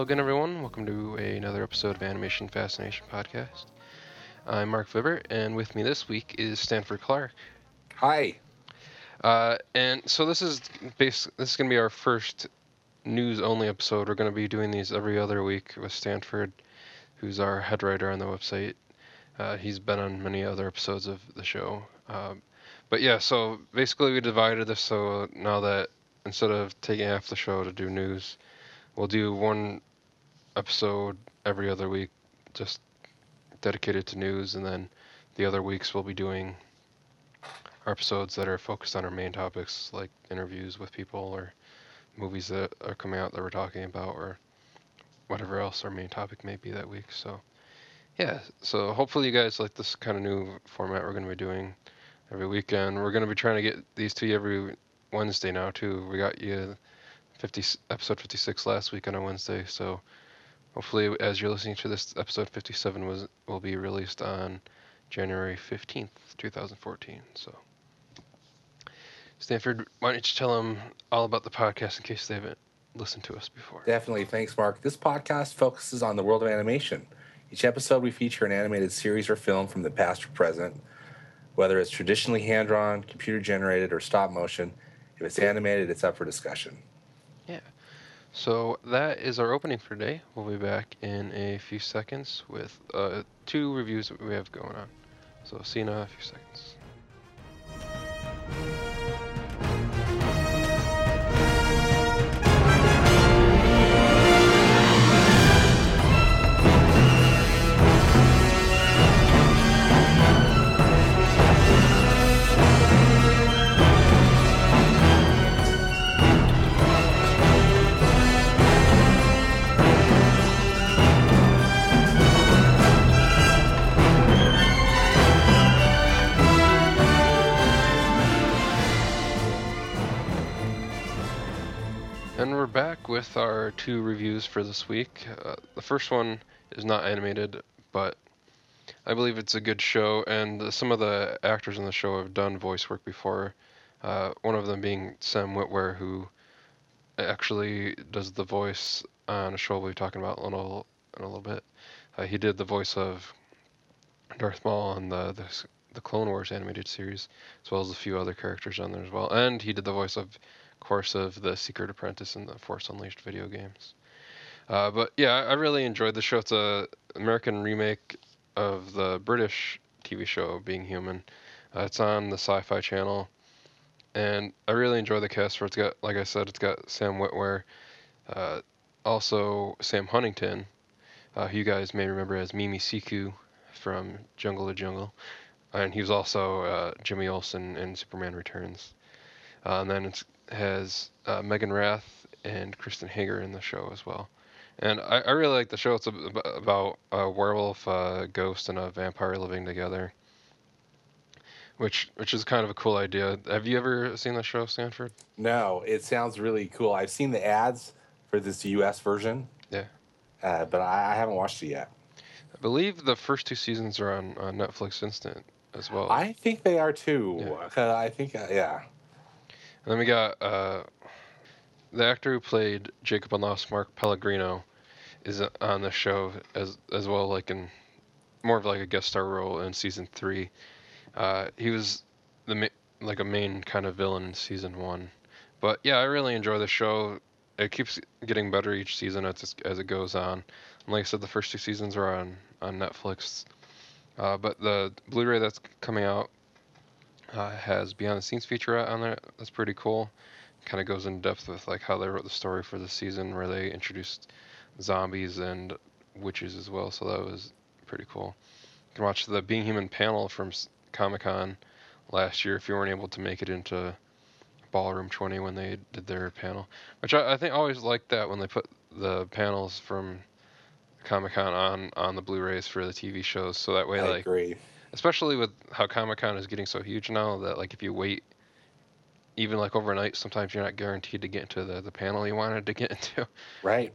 Hello again, everyone. Welcome to another episode of Animation Fascination Podcast. I'm Mark Vibber, and with me this week is Stanford Clark. Hi. Uh, and so this is base. This is going to be our first news-only episode. We're going to be doing these every other week with Stanford, who's our head writer on the website. Uh, he's been on many other episodes of the show. Um, but yeah, so basically we divided this so now that instead of taking half the show to do news, we'll do one episode every other week, just dedicated to news, and then the other weeks we'll be doing our episodes that are focused on our main topics, like interviews with people or movies that are coming out that we're talking about, or whatever else our main topic may be that week. So, yeah, so hopefully you guys like this kind of new format we're going to be doing every weekend. We're going to be trying to get these to you every Wednesday now too. We got you 50 episode 56 last week on a Wednesday, so hopefully as you're listening to this episode 57 was will be released on January 15th, 2014. So Stanford, why don't you tell them all about the podcast in case they haven't listened to us before? Definitely. Thanks, Mark. This podcast focuses on the world of animation. Each episode, we feature an animated series or film from the past or present, whether it's traditionally hand drawn, computer generated, or stop motion. If it's animated, it's up for discussion. Yeah. So that is our opening for today. We'll be back in a few seconds with uh, two reviews that we have going on. So see you in a few seconds. And we're back with our two reviews for this week. Uh, the first one is not animated, but I believe it's a good show, and some of the actors in the show have done voice work before. Uh, one of them being Sam Witwer, who actually does the voice on a show we'll be talking about in a little, in a little bit. Uh, he did the voice of Darth Maul on the, the the Clone Wars animated series, as well as a few other characters on there as well. And he did the voice of course of the Secret Apprentice and the Force Unleashed video games. Uh, but yeah, I really enjoyed the show. It's a American remake of the British TV show Being Human. Uh, it's on the Sci-Fi Channel, and I really enjoy the cast. For it's got, like I said, it's got Sam Witwer, uh, also Sam Huntington, uh, who you guys may remember as Mimi Siku from Jungle to Jungle, and he was also uh, Jimmy Olsen in Superman Returns. Uh, and then it's has uh, Meaghan Rath and Kristen Hager in the show as well. And I, I really like the show. It's ab- about a werewolf, a ghost, and a vampire living together, which which is kind of a cool idea. Have you ever seen the show, Stanford? No, it sounds really cool. I've seen the ads for this US version, Yeah. uh, but I, I haven't watched it yet. I believe the first two seasons are on, on Netflix Instant as well. I think they are too. Yeah. 'cause I think, uh, yeah. And then we got uh, the actor who played Jacob on Lost, Mark Pellegrino, is on the show as as well, like in more of like a guest star role in season three. Uh, he was the like a main kind of villain in season one. But yeah, I really enjoy the show. It keeps getting better each season as as it goes on. And like I said, the first two seasons are on on Netflix. Uh, but the Blu-ray that's coming out uh, has behind the scenes feature on there. That's pretty cool. Kind of goes in depth with like how they wrote the story for the season, where they introduced zombies and witches as well. So that was pretty cool. You can watch the Being Human panel from Comic Con last year if you weren't able to make it into Ballroom 20 when they did their panel, which I, I think I always liked that when they put the panels from Comic Con on on the Blu-rays for the TV shows, so that way I like agree. Especially with how Comic Con is getting so huge now that like if you wait even like overnight, sometimes you're not guaranteed to get into the, the panel you wanted to get into. Right.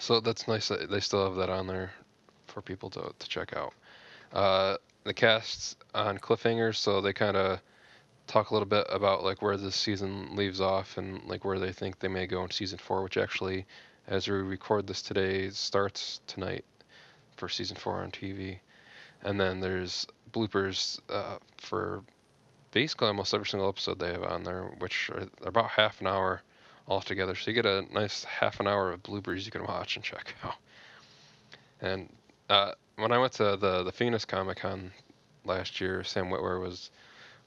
So that's nice that they still have that on there for people to, to check out. Uh, the cast's on cliffhangers, so they kind of talk a little bit about like where this season leaves off and like where they think they may go in season four, which actually as we record this today, starts tonight for season four on TV. And then there's bloopers uh, for basically almost every single episode they have on there, which are about half an hour altogether. So you get a nice half an hour of bloopers you can watch and check out. And uh, when I went to the the Phoenix Comic Con last year, Sam Witwer was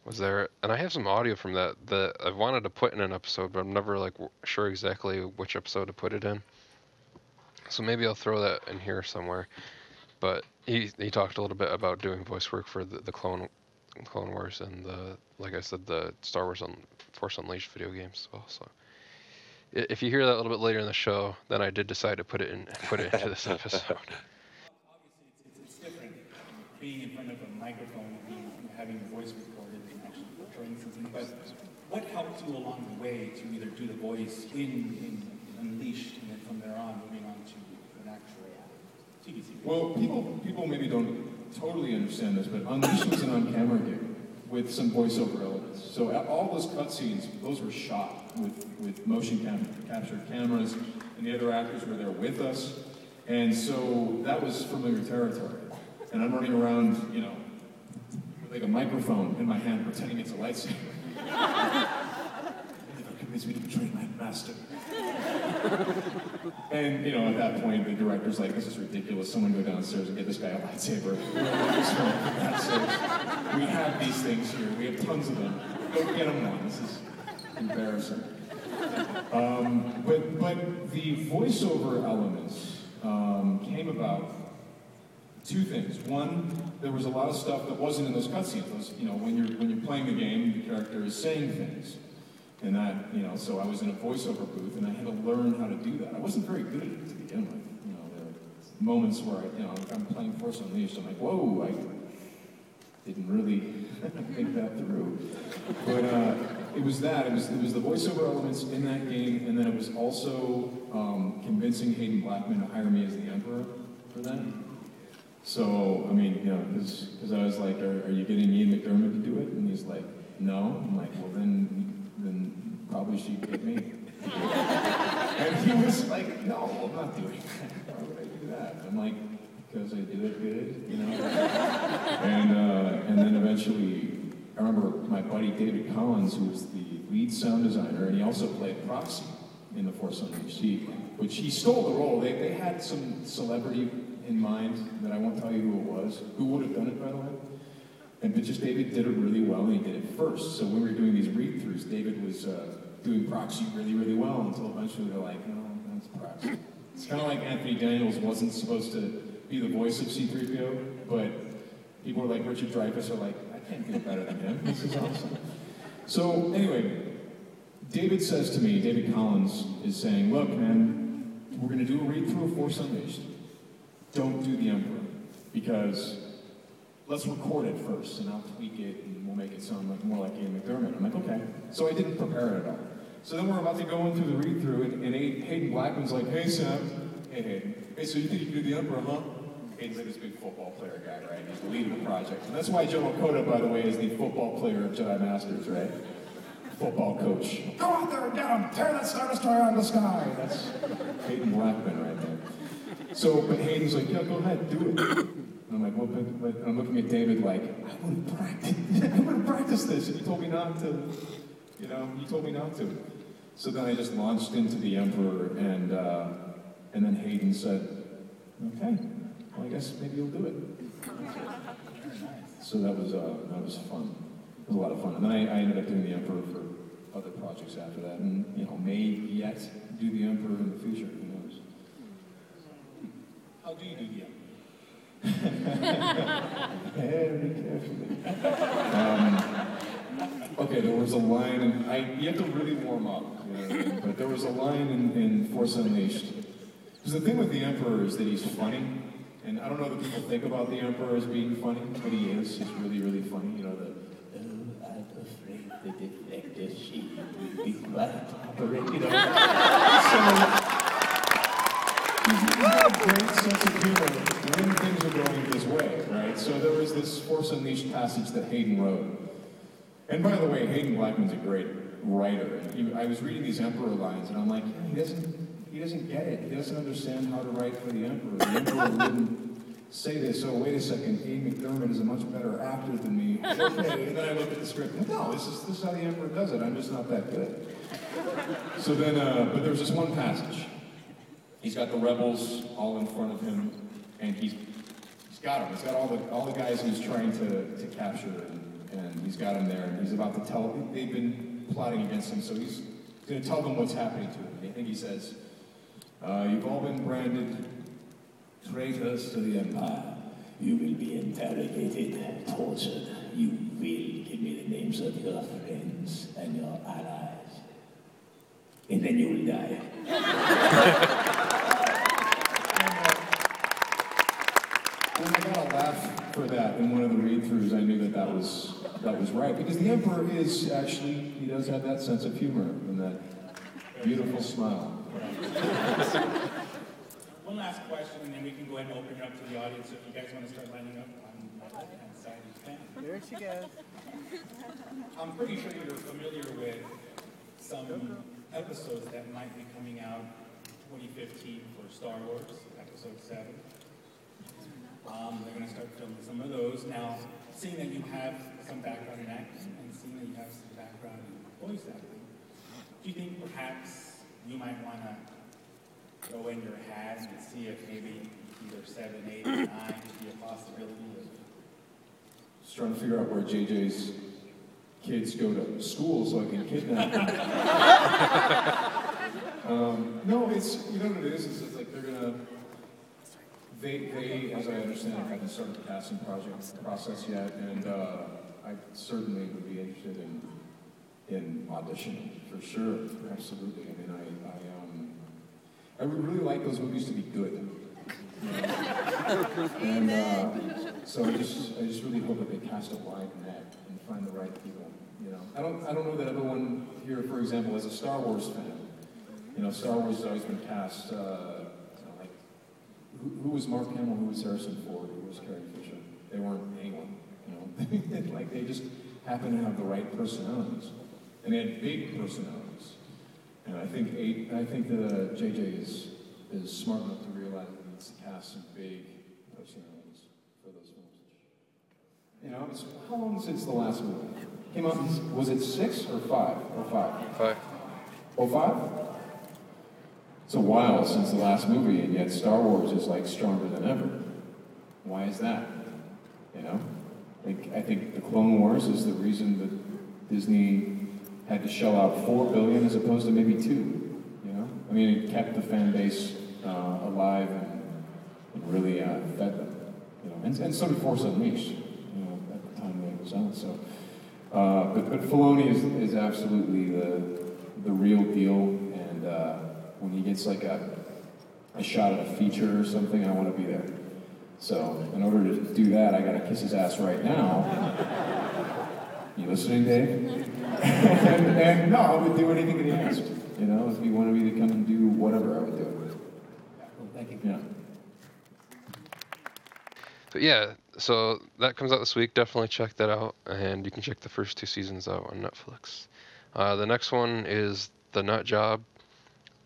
was there, and I have some audio from that that I wanted to put in an episode, but I'm never like sure exactly which episode to put it in. So maybe I'll throw that in here somewhere. But he he talked a little bit about doing voice work for the, the Clone Clone Wars and the like I said the Star Wars on Force Unleashed video games as well. So if you hear that a little bit later in the show, then I did decide to put it in put it into this episode. Obviously, it's, it's, it's different being in front of a microphone and having your voice recorded and actually portraying something. But what helped you along the way to either do the voice in, in Unleashed and then from there on moving on to an actual TV series? Well, people people maybe don't totally understand this, but Unleashed was an on-camera gig with some voiceover elements. So all those cutscenes, those were shot with, with motion cam- captured cameras, and the other actors were there with us. And so that was familiar territory. And I'm running around, you know, with like a microphone in my hand, pretending it's a lightsaber. Never convinced me to betray my master. and you know, at that point, the director's like, "This is ridiculous. Someone go downstairs and get this guy a lightsaber." we have these things here. We have tons of them. Go get him one. This is embarrassing. Um, but but the voiceover elements um, came about two things. One, there was a lot of stuff that wasn't in those cutscenes. You know, when you're when you're playing the game, the character is saying things. And that, you know, so I was in a voiceover booth and I had to learn how to do that. I wasn't very good at it to begin with. You know, there were moments where I, you know, I'm playing Force Unleashed, I'm like, whoa, I didn't really think that through. But uh, it was that, it was, it was the voiceover elements in that game, and then it was also um, convincing Haden Blackman to hire me as the Emperor for that. So, I mean, you know, because I was like, are, are you getting Ian McDiarmid to do it? And he's like, no. I'm like, well, then then probably she'd get me. and he was like, no, I'm not doing that. Why would I do that? I'm like, because I did it good, you know? and, uh, and then eventually, I remember my buddy David Collins, who was the lead sound designer, and he also played Proxy in The Force Unleashed, which he stole the role. They, they had some celebrity in mind that I won't tell you who it was, who would have done it, by the way. And just David did it really well, and he did it first. So when we were doing these read-throughs, David was uh, doing proxy really, really well until eventually they're like, no, that's proxy. It's kind of like Anthony Daniels wasn't supposed to be the voice of C-3PO, but people like Richard Dreyfuss are like, I can't get better than him. This is awesome. So anyway, David says to me, David Collins is saying, look, man, we're going to do a read-through of Force Unleashed. Don't do the Emperor, because let's record it first and I'll tweak it and we'll make it sound like more like Ian McDiarmid. I'm like, okay. So I didn't prepare it at all. So then we're about to go into the read through and, and Haden Blackman's like, hey Sam, hey Haden, hey, so you think you can do the Emperor, huh? Haden's like this big football player guy, right? He's the lead of the project. And that's why Joe Okota, by the way, is the football player of Jedi Masters, right? Football coach. Go out there and get him! Tear that Star Destroyer out of the sky! That's Haden Blackman right there. So, but Haden's like, yeah, go ahead, do it. And I'm like, well, but, but I'm looking at David like, I would have practiced, I would have practiced this, and he told me not to. You know, he told me not to. So then I just launched into the Emperor, and uh, and then Haden said, okay, well, I guess maybe you'll do it. So that was uh, that was fun. It was a lot of fun. And then I, I ended up doing the Emperor for other projects after that, and you know, may yet do the Emperor in the future. Who knows? How do you do the Emperor? Very carefully. Um, okay, there was a line, and I, you have to really warm up, you know but there was a line in, in Force Unleashed. Because the thing with the Emperor is that he's funny, and I don't know that people think about the Emperor as being funny, but he is. He's really, really funny. You know, the, oh, I'm afraid the defector she will be quite know. so, sense of humor when things are going his way, right? So there was this Force Unleashed passage that Haden wrote. And by the way, Haden Blackman's a great writer. He, I was reading these Emperor lines, and I'm like, yeah, he doesn't, he doesn't get it. He doesn't understand how to write for the Emperor. The Emperor wouldn't say this. Oh, wait a second. A. McDiarmid is a much better actor than me. Okay. And then I look at the script. No, this is this is how the Emperor does it. I'm just not that good. So then, uh, but was this one passage. He's got the rebels all in front of him, and he's he's got them. He's got all the all the guys he's trying to, to capture, and, and he's got them there. And he's about to tell. They've been plotting against him, so he's going to tell them what's happening to him. Think he says, uh, "You've all been branded traitors to the Empire. You will be interrogated, tortured. You will give me the names of your friends and your allies. And then you will die. When I got a laugh for that in one of the read-throughs, I knew that that was that was right because the Emperor is actually he does have that sense of humor and that beautiful smile. One last question, and then we can go ahead and open it up to the audience. If you guys want to start lining up on my left-hand side, you can. There she goes. I'm pretty sure you're familiar with some episodes that might be coming out 2015 for Star Wars, Episode 7. Um, they're going to start filming some of those. Now, seeing that you have some background in acting and seeing that you have some background in voice acting, do you think perhaps you might want to throw in your hat and see if maybe either 7, 8, or 9 could be a possibility of Just trying to figure out where JJ's kids go to school so I can kidnap them. um, no, it's you know what it is. Is it's like they're gonna. They, they, as I understand it, haven't started the casting project process yet, and uh, I certainly would be interested in in auditioning for sure, absolutely. I mean, I, I um, I would really like those movies to be good. and uh, so I just, I just really hope that they cast a wide net and find the right people. You know, I don't, I don't know that everyone here, for example, is a Star Wars fan. You know, Star Wars has always been cast. Uh, who, who was Mark Hamill? Who was Harrison Ford? Who was Carrie Fisher? They weren't anyone. You know, like they just happen to have the right personalities, and they had big personalities. And I think eight, I think that uh, JJ is is smart enough to realize that he needs to cast some big personalities for those films. You know, it's, how long since the last movie came out? Was it six or five or five? Five. Oh, five? It's a while since the last movie, and yet Star Wars is like stronger than ever. Why is that? You know, like I think the Clone Wars is the reason that Disney had to shell out four billion as opposed to maybe two. You know, I mean, it kept the fan base uh, alive and, and really uh, fed them. You know, and, and so did Force Unleashed. You know, at the time that it was out. So, uh, but but Filoni is is absolutely the the real deal, and uh, when he gets like a a shot at a feature or something, I want to be there. So in order to do that, I got to kiss his ass right now. You listening, Dave? and, and no, I would do anything that he asked. You know, if he wanted me to come and do whatever, I would do it. Thank you. Yeah. But yeah, so that comes out this week. Definitely check that out, and you can check the first two seasons out on Netflix. Uh, the next one is The Nut Job,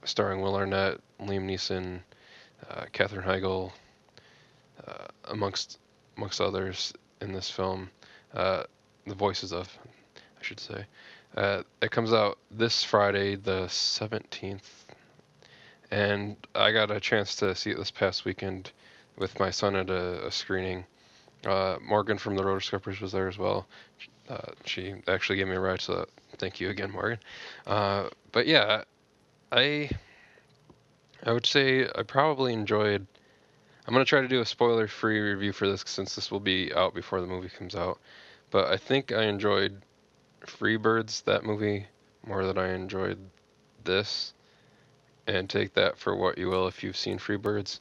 starring Will Arnett, Liam Neeson, uh, Heigl, uh, amongst amongst others in this film. Uh, the voices of, I should say. Uh, it comes out this Friday, the 17th, and I got a chance to see it this past weekend with my son at a, a screening. Uh, Morgan from the Rotoscopers was there as well. Uh, she actually gave me a ride, so thank you again, Morgan. Uh, but yeah, I I would say I probably enjoyed. I'm gonna try to do a spoiler-free review for this since this will be out before the movie comes out. But I think I enjoyed Freebirds, that movie, more than I enjoyed this. And take that for what you will if you've seen Freebirds.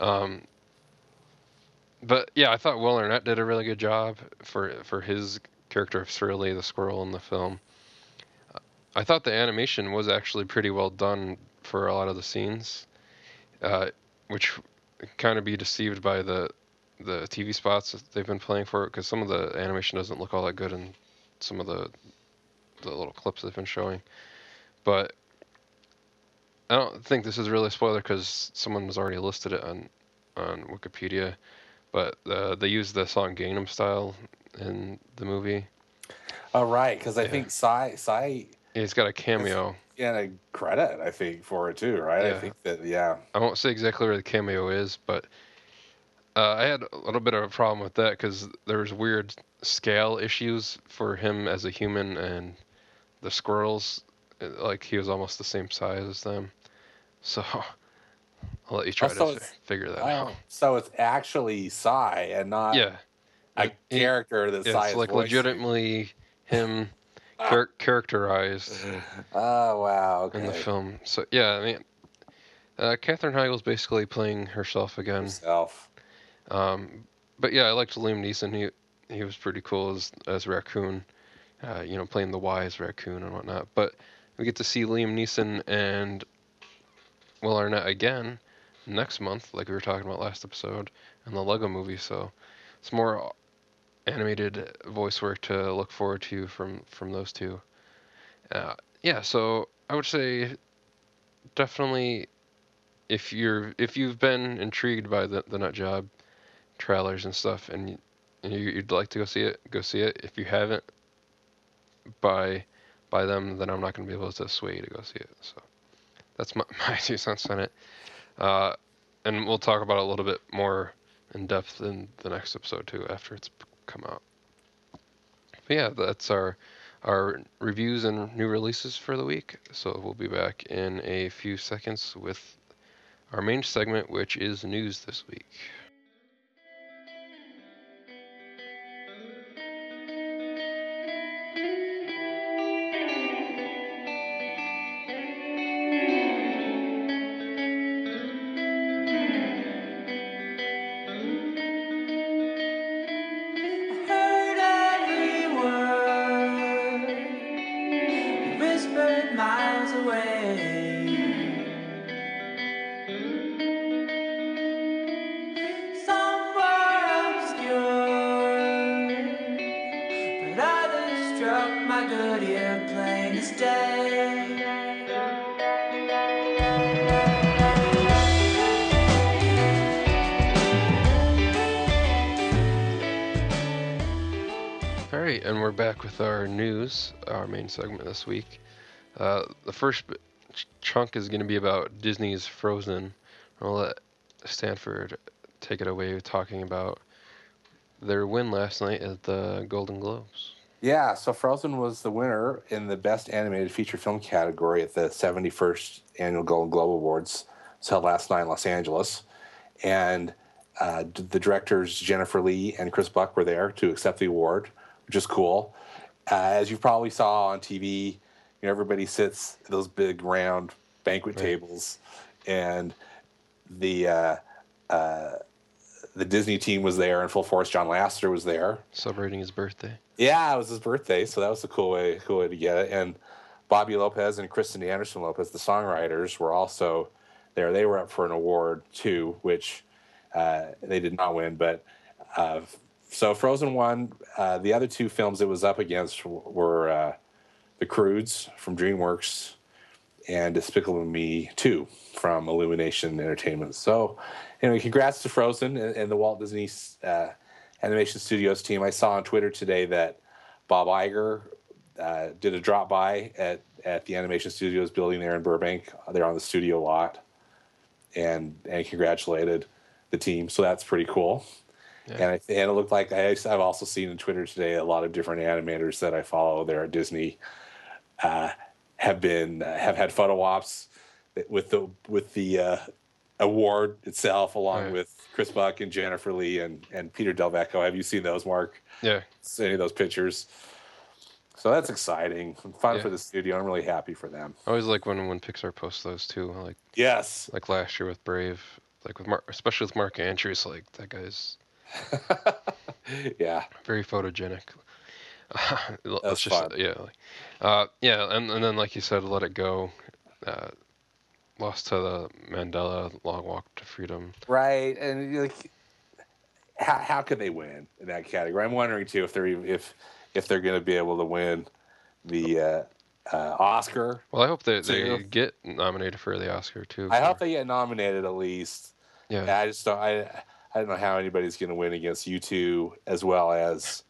Um, but yeah, I thought Will Arnett did a really good job for for his character of Surly the squirrel in the film. I thought the animation was actually pretty well done for a lot of the scenes, uh, which kind of be deceived by the the TV spots that they've been playing for it because some of the animation doesn't look all that good in some of the the little clips they've been showing. But I don't think this is really a spoiler because someone has already listed it on on Wikipedia, but uh, they use the song Gangnam Style in the movie. Oh right, because I Yeah. think Psy Psy He's got a cameo. in a credit, I think, for it too, right? Yeah. I think that yeah. I won't say exactly where the cameo is, but uh, I had a little bit of a problem with that because there was weird scale issues for him as a human and the squirrels. uh, Like he was almost the same size as them. So I'll let you try Oh, so to figure that Oh, out. so it's actually Psy and not Yeah, a He- character that yeah, Psy it's is like voicing. legitimately him char- characterized Oh wow, okay. in the film. So yeah, I mean, uh, Katherine Heigl's basically playing herself again. Himself. Um, but yeah, I liked Liam Neeson. He he was pretty cool as as Raccoon, uh, you know, playing the wise Raccoon and whatnot. But we get to see Liam Neeson and Will Arnett again next month, like we were talking about last episode, in the Lego Movie. So it's more animated voice work to look forward to from from those two. Uh, yeah, so I would say definitely if you're if you've been intrigued by the the nut job trailers and stuff and you, you'd like to go see it go see it. If you haven't by by them then i'm not going to be able to sway you to go see it. So that's my, my two cents on it. Uh, and we'll talk about it a little bit more in depth in the next episode too after it's come out. But yeah that's our our reviews and new releases for the week. So we'll be back in a few seconds with our main segment which is news this week with our news, our main segment this week. Uh, the first ch- chunk is going to be about Disney's Frozen. I'll let Stanford take it away talking about their win last night at the Golden Globes. Yeah, so Frozen was the winner in the Best Animated Feature Film category at the 71st Annual Golden Globe Awards. Held last night in Los Angeles. And uh, the directors Jennifer Lee and Chris Buck were there to accept the award, which is cool. Uh, as you probably saw on TV, you know, everybody sits at those big round banquet tables, and the uh, uh, the Disney team was there in full force. John Lasseter was there. Celebrating his birthday. Yeah, it was his birthday, so that was a cool way, cool way to get it. And Bobby Lopez and Kristen Anderson Lopez, the songwriters, were also there. They were up for an award too, which uh, they did not win. But uh, so Frozen won. Uh, the other two films it was up against were uh, The Croods from DreamWorks and Despicable Me 2 from Illumination Entertainment. So, anyway, congrats to Frozen and, and the Walt Disney uh, Animation Studios team. I saw on Twitter today that Bob Iger uh, did a drop by at, at the Animation Studios building there in Burbank. They're on the studio lot and, and congratulated the team. So that's pretty cool. And, I, and it looked like I, I've also seen on Twitter today a lot of different animators that I follow there at Disney uh, have been uh, have had photo ops with the with the uh, award itself, along Right. with Chris Buck and Jennifer Lee and and Peter Del Vecho. Have you seen those, Mark? Yeah, Any of those pictures? So that's exciting fun Yeah. for the studio. I'm really happy for them. I always like when when Pixar posts those too. Like Yes. like last year with Brave, like with Mark, especially with Mark Andrews. Like that guy's yeah. very photogenic. Let's That's just fun. yeah, uh, yeah, and and then like you said, let it go. Uh, lost to the Mandela Long Walk to Freedom. Right. And like, how how could they win in that category? I'm wondering too if they're if if they're going to be able to win the uh, uh, Oscar. Well, I hope they Two. get nominated for the Oscar too. I hope they get nominated at least. Yeah. I just don't. I I don't know how anybody's going to win against U2, as well as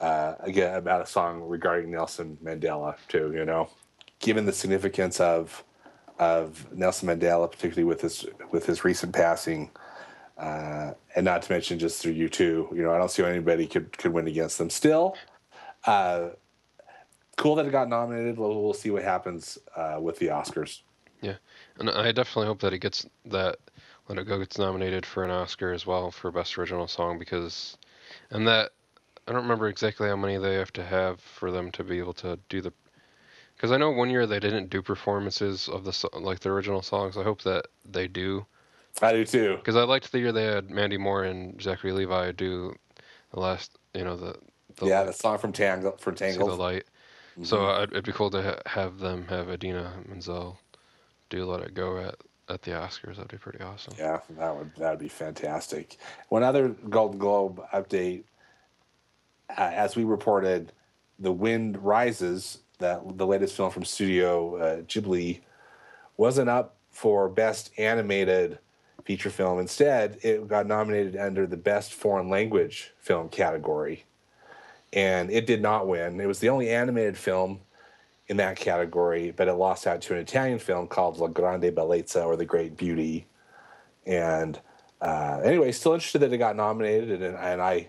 uh, again about a song regarding Nelson Mandela too. You know, given the significance of of Nelson Mandela, particularly with his with his recent passing, uh, and not to mention just through U2. You know, I don't see how anybody could could win against them. Still, uh, cool that it got nominated. We'll, we'll see what happens uh, with the Oscars. Yeah, and I definitely hope that it gets that Let It Go gets nominated for an Oscar as well for Best Original Song because, and that I don't remember exactly how many they have to have for them to be able to do the. Because I know one year they didn't do performances of the like the original songs. I hope that they do I do too. because I liked the year they had Mandy Moore and Zachary Levi do the last you know the, the yeah, light- the song from Tangle from see the light. So mm-hmm. I'd, it'd be cool to ha- have them have Idina Menzel do Let It Go at at the Oscars. That'd be pretty awesome. Yeah, that would that would be fantastic. One other Golden Globe update, uh, as we reported, The Wind Rises, that the latest film from Studio uh, Ghibli, wasn't up for Best Animated Feature Film. Instead, it got nominated under the Best Foreign Language Film category, and it did not win. It was the only animated film in that category, but it lost out to an Italian film called La Grande Bellezza or The Great Beauty. And uh, anyway, still interested that it got nominated, and, and I,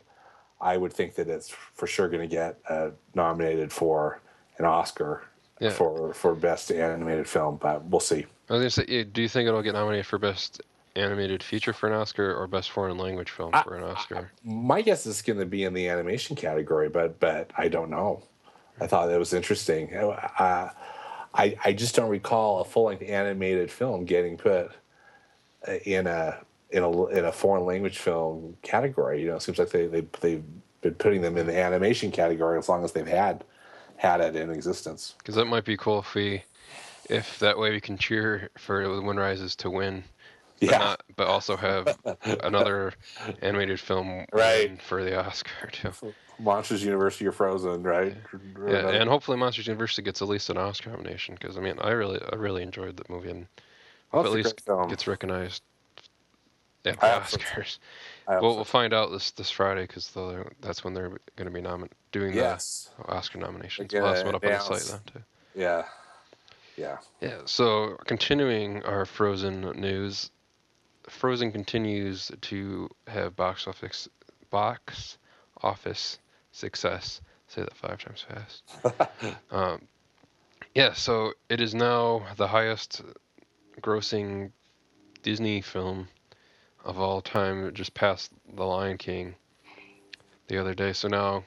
I would think that it's for sure going to get uh, nominated for an Oscar Yeah. for for best animated film, but we'll see. I was gonna say, do you think it'll get nominated for best animated feature for an Oscar or best foreign language film for an Oscar? My guess is going to be in the animation category, but but I don't know. I thought that was interesting. Uh, I I just don't recall a full length animated film getting put uh, in a in a in a foreign language film category. You know, it seems like they they they've been putting them in the animation category as long as they've had had it in existence. Because that might be cool if we, if that way we can cheer for The Wind Rises to win, but Yeah. not, but also have another animated film Right. for the Oscar too. Monsters University or Frozen, right? Yeah, and hopefully Monsters University gets at least an Oscar nomination because I mean I really I really enjoyed the movie and Oh, hope at least gets recognized at the. Oscars. Well, we'll find out this this Friday because that's when they're going to be nomin- doing yes, the Oscar nominations. We'll also put up on the site then too. yeah, yeah. Yeah. So continuing our Frozen news, Frozen continues to have box office box office success. Say that five times fast. um, yeah. So it is now the highest grossing Disney film of all time. It just passed The Lion King the other day. So now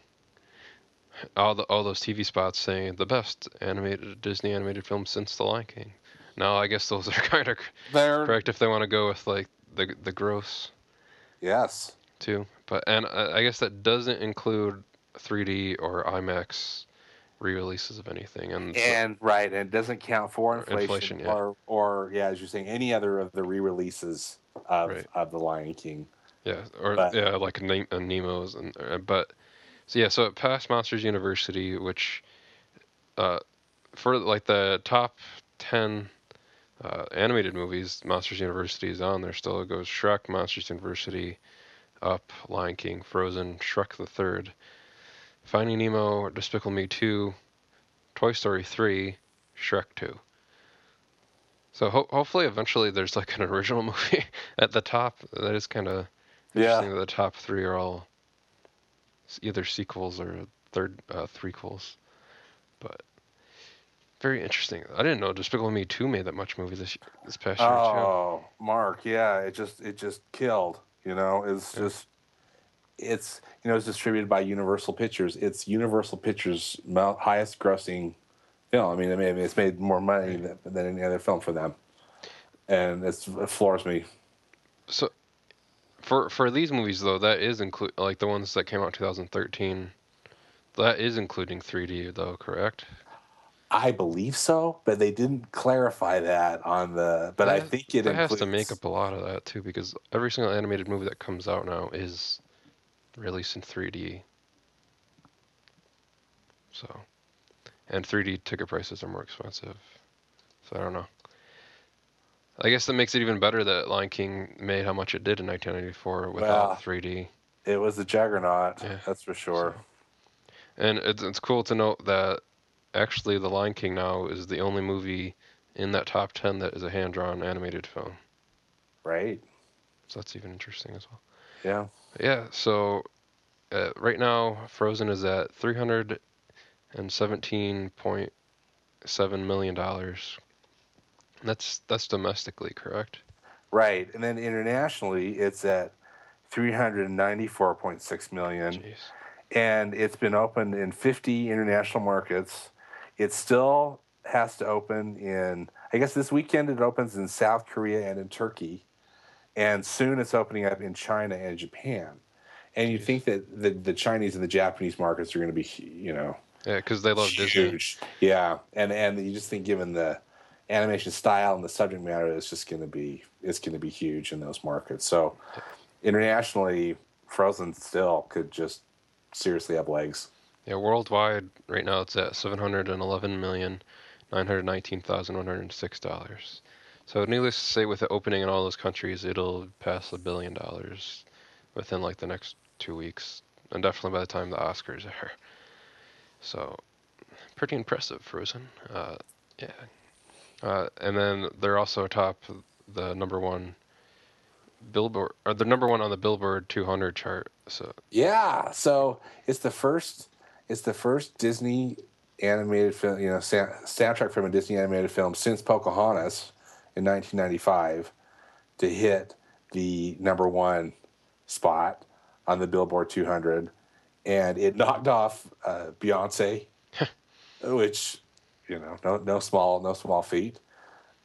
all the all those TV spots saying the best animated Disney animated film since The Lion King. Now I guess those are kind of They're correct if they want to go with like the the gross yes. too. But and I I guess that doesn't include 3D or IMAX re-releases of anything. And, so- And right, and it doesn't count for inflation, inflation, yeah. or or yeah, as you're saying, any other of the re-releases of Right. of the Lion King. Yeah, or But- yeah, like Ne- uh, Nemo's and uh, but so yeah, so it passed Monsters University, which uh, for like the top ten uh, animated movies, Monsters University is on there. Still, it goes Shrek, Monsters University, Up, Lion King, Frozen, Shrek the Third, Finding Nemo, Despicable Me Two, Toy Story Three, Shrek Two. So ho- hopefully, eventually, there's like an original movie at the top. That is kind of Yeah. Interesting that the top three are all either sequels or third uh, threequels, but very interesting. I didn't know Despicable Me two made that much movie this this past year Oh, Mark, yeah, it just it just killed. You know, it's just it's you know it's distributed by Universal Pictures. It's Universal Pictures' highest grossing film. I mean, I mean, it's made more money than, than any other film for them, and it's, it floors me. So for for these movies though, that is include like the ones that came out 2013. That is including 3D though, correct? I believe so, but they didn't clarify that on the. But I think it has to make up a lot of that too, because every single animated movie that comes out now is released in 3D. So, and 3D ticket prices are more expensive. So I don't know. I guess that makes it even better that Lion King made how much it did in 1994 without Well, 3D. It was a juggernaut, Yeah. that's for sure. And it's, it's cool to note that actually The Lion King now is the only movie in that top 10 that is a hand drawn animated film. Right? So that's even interesting as well. Yeah. Yeah, so uh, right now Frozen is at 317.7 million dollars. That's that's domestically, correct? Right. And then internationally, it's at 394.6 million. Jeez. and it's been opened in 50 international markets. It still has to open in, I guess this weekend it opens in South Korea and in Turkey, and soon it's opening up in China and Japan. And you think that the, the Chinese and the Japanese markets are going to be, you know, Yeah, because they love Disney. huge. Yeah, and and you just think given the animation style and the subject matter, it's just going to be it's going to be huge in those markets. So internationally, Frozen still could just seriously have legs. Yeah, worldwide right now it's at seven hundred and eleven million nine hundred nineteen thousand one hundred six dollars. So needless to say, with the opening in all those countries, it'll pass a billion dollars within like the next two weeks, and definitely by the time the Oscars are. So, pretty impressive, Frozen. Uh, yeah, uh, and then they're also atop the number one Billboard, or the number one on the Billboard 200 chart. So Yeah, so it's the first it's the first Disney animated film, you know, sa- soundtrack from a Disney animated film since Pocahontas in 1995 to hit the number one spot on the Billboard 200, and it knocked off uh, Beyonce, which you know, no no small no small feat.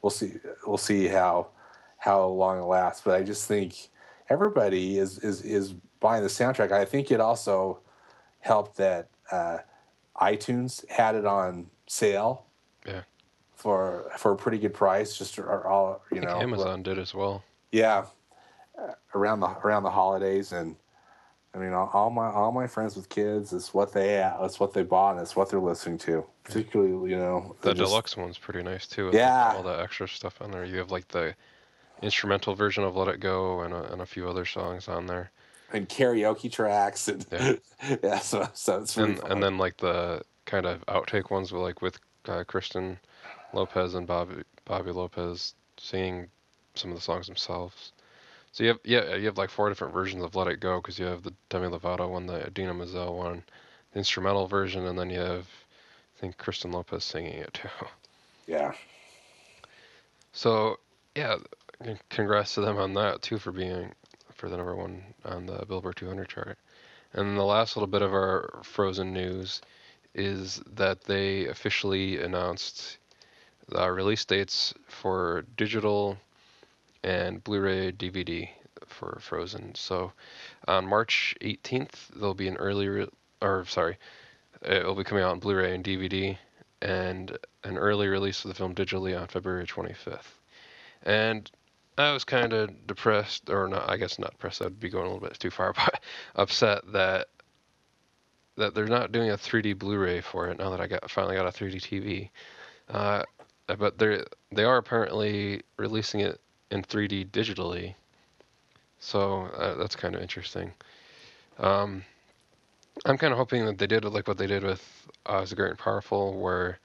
We'll see we'll see how how long it lasts, but I just think everybody is is is buying the soundtrack. I think it also helped that uh, iTunes had it on sale. Yeah. For for a pretty good price, just or all you know. Amazon did as well. Yeah, uh, around the around the holidays, and I mean, all, all my all my friends with kids, it's what they it's what they bought, and it's what they're listening to. Particularly, you know, The just- deluxe one's pretty nice too. Yeah. all the extra stuff on there. You have like the instrumental version of "Let It Go" and a, and a few other songs on there, and karaoke tracks, and Yeah. yeah, so so it's really and fun. and then like the kind of outtake ones with like with uh, Kristen Lopez and Bobby Bobby Lopez singing some of the songs themselves. So you have yeah you have like four different versions of "Let It Go" because you have the Demi Lovato one, the Idina Menzel one, the instrumental version, and then you have I think Kristen Lopez singing it too. yeah, So yeah, congrats to them on that too for being for the number one on the Billboard 200 chart. And the last little bit of our Frozen news is that they officially announced the release dates for digital and Blu-ray DVD for Frozen. So on March 18th there'll be an early re- or sorry, it will be coming out on Blu-ray and DVD and an early release of the film digitally on February 25th. And I was kind of depressed, or not, I guess not depressed, I'd be going a little bit too far, but upset that that they're not doing a 3D Blu-ray for it now that I got finally got a 3D TV. Uh, but they they are apparently releasing it in 3D digitally, so uh, that's kind of interesting. Um, I'm kind of hoping that they did it like what they did with Oz the Great and Powerful, where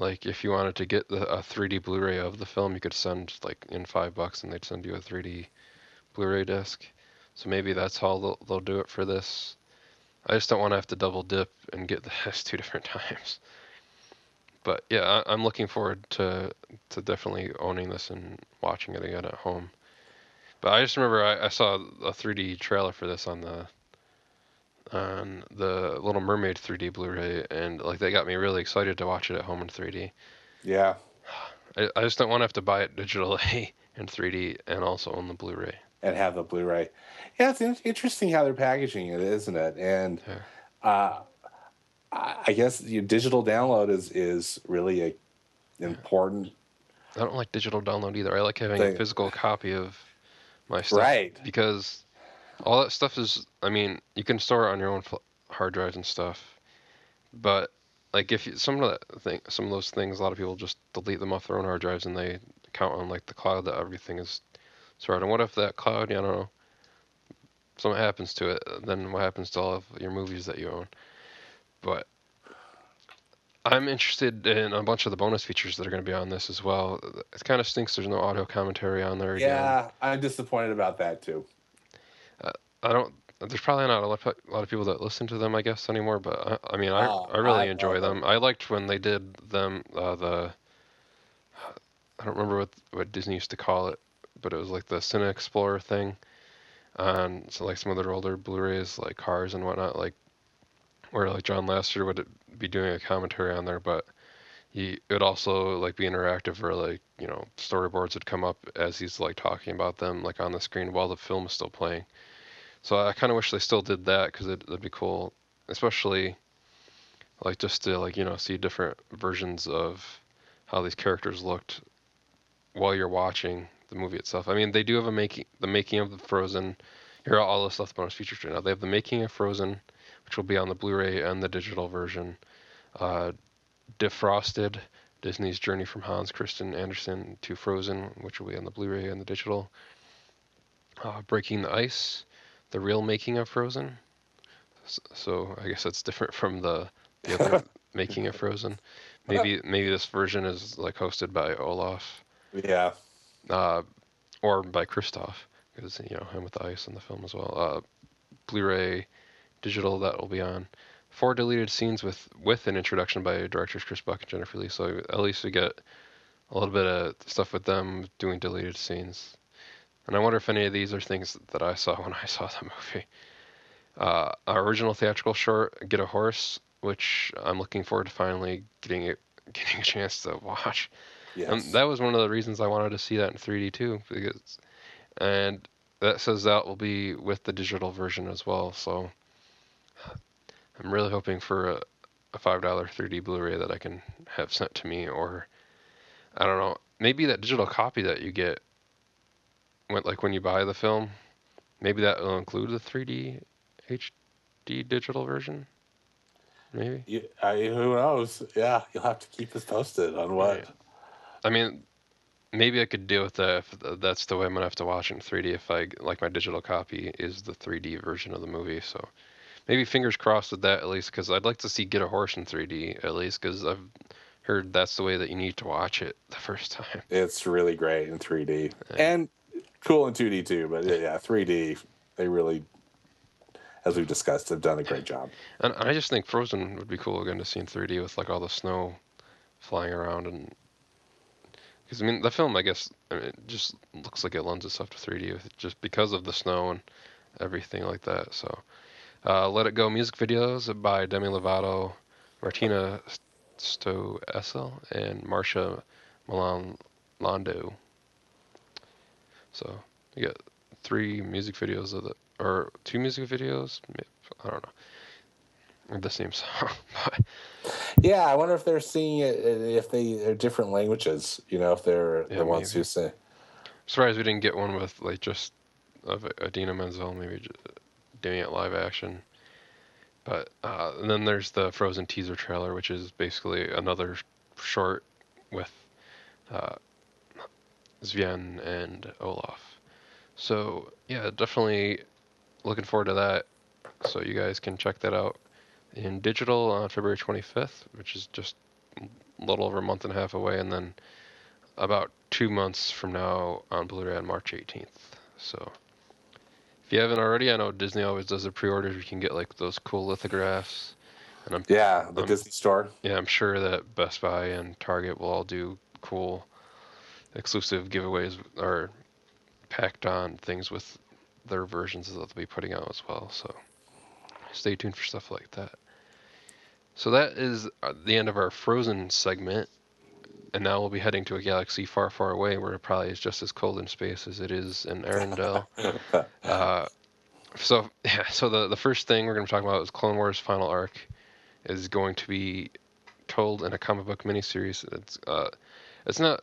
like if you wanted to get the, a 3D Blu-ray of the film, you could send like in five bucks, and they'd send you a 3D Blu-ray disc. So maybe that's how they'll, they'll do it for this. I just don't want to have to double dip and get this two different times. But yeah, I, I'm looking forward to to definitely owning this and watching it again at home. But I just remember I, I saw a 3D trailer for this on the on the Little Mermaid 3D Blu-ray, and like they got me really excited to watch it at home in 3D. yeah. I, I just don't want to have to buy it digitally in 3D and also own the Blu-ray. and have the Blu-ray. Yeah, it's interesting how they're packaging it, isn't it? And uh, I guess your digital download is is really a important. I don't like digital download either. I like having a physical copy of my stuff. Right. Because all that stuff is, I mean, you can store it on your own fl- hard drives and stuff, but like if you, some of that thing, some of those things, a lot of people just delete them off their own hard drives and they count on like the cloud that everything is stored. And what if that cloud, I don't know, something happens to it? Then what happens to all of your movies that you own? But I'm interested in a bunch of the bonus features that are going to be on this as well. It kind of stinks there's no audio commentary on there again. Yeah, I'm disappointed about that too. I don't. There's probably not a lot, of, a lot of people that listen to them, I guess, anymore. But I, I mean, I, Oh, I really I enjoy them. I liked when they did them. Uh, the I don't remember what what Disney used to call it, but it was like the Cine Explorer thing. And so like some of their older Blu-rays, like Cars and whatnot, like where like John Lasseter would be doing a commentary on there, but he it would also like be interactive where like you know storyboards would come up as he's like talking about them like on the screen while the film is still playing. So I kind of wish they still did that because it, it'd be cool, especially like just to like you know see different versions of how these characters looked while you're watching the movie itself. I mean, they do have a making the making of the Frozen. Here are all the stuff bonus features right now. They have the making of Frozen, which will be on the Blu-ray and the digital version. Uh, Defrosted, Disney's Journey from Hans Christian Andersen to Frozen, which will be on the Blu-ray and the digital. Uh, Breaking the Ice, the real making of Frozen. So I guess that's different from the the other making of Frozen. Maybe maybe this version is like hosted by Olaf, Yeah. uh, or by Kristoff, because you know him with the ice in the film as well. Uh, Blu-ray, digital that will be on. Four deleted scenes with with an introduction by directors Chris Buck and Jennifer Lee. So at least we get a little bit of stuff with them doing deleted scenes. And I wonder if any of these are things that I saw when I saw the movie. Uh, our original theatrical short, Get a Horse, which I'm looking forward to finally getting it, getting a chance to watch. Yes. And that was one of the reasons I wanted to see that in 3D too, because and that says that will be with the digital version as well. So I'm really hoping for a, a five dollar 3D Blu-ray that I can have sent to me, or I don't know, maybe that digital copy that you get, when, like when you buy the film, maybe that will include the 3D HD digital version. Maybe. You, I, who knows? Yeah, you'll have to keep us posted on what. Right. I mean, maybe I could deal with that if that's the way I'm gonna have to watch it in 3D. If I like my digital copy is the 3D version of the movie, so maybe fingers crossed with that at least, because I'd like to see Get a Horse in 3D at least, because I've heard that's the way that you need to watch it the first time. It's really great in 3D and cool in 2D too. But yeah, 3D, they really, as we've discussed, have done a great job. And I just think Frozen would be cool again to see in 3D with like all the snow flying around and. Because I mean, the film, I guess, I mean, it just looks like it lends itself to 3D with, just because of the snow and everything like that. So, uh, "Let It Go" music videos by Demi Lovato, Martina Stoessel, and Marsha Milan Londoh. So you got three music videos of the, or two music videos. I don't know. The same song, Yeah, I wonder if they're seeing it if they are different languages. You know, if they're Yeah, the ones maybe. who say. surprised we didn't get one with like just of Idina Menzel maybe doing it live action. But uh, and then there's the Frozen teaser trailer, which is basically another short with uh, Sven and Olaf. So yeah, definitely looking forward to that. So you guys can check that out in digital on February 25th, which is just a little over a month and a half away, and then about two months from now on Blu-ray on March 18th. So if you haven't already, I know Disney always does the pre-orders. You can get like those cool lithographs, and I'm Yeah, the Um, Disney Store. yeah, I'm sure that Best Buy and Target will all do cool exclusive giveaways or packed on things with their versions that they'll be putting out as well. So stay tuned for stuff like that. So that is uh, the end of our Frozen segment. And now we'll be heading to a galaxy far, far away where it probably is just as cold in space as it is in Arendelle. uh, so, yeah, so the, the first thing we're going to talk about is Clone Wars Final Arc is going to be told in a comic book miniseries. It's uh, it's not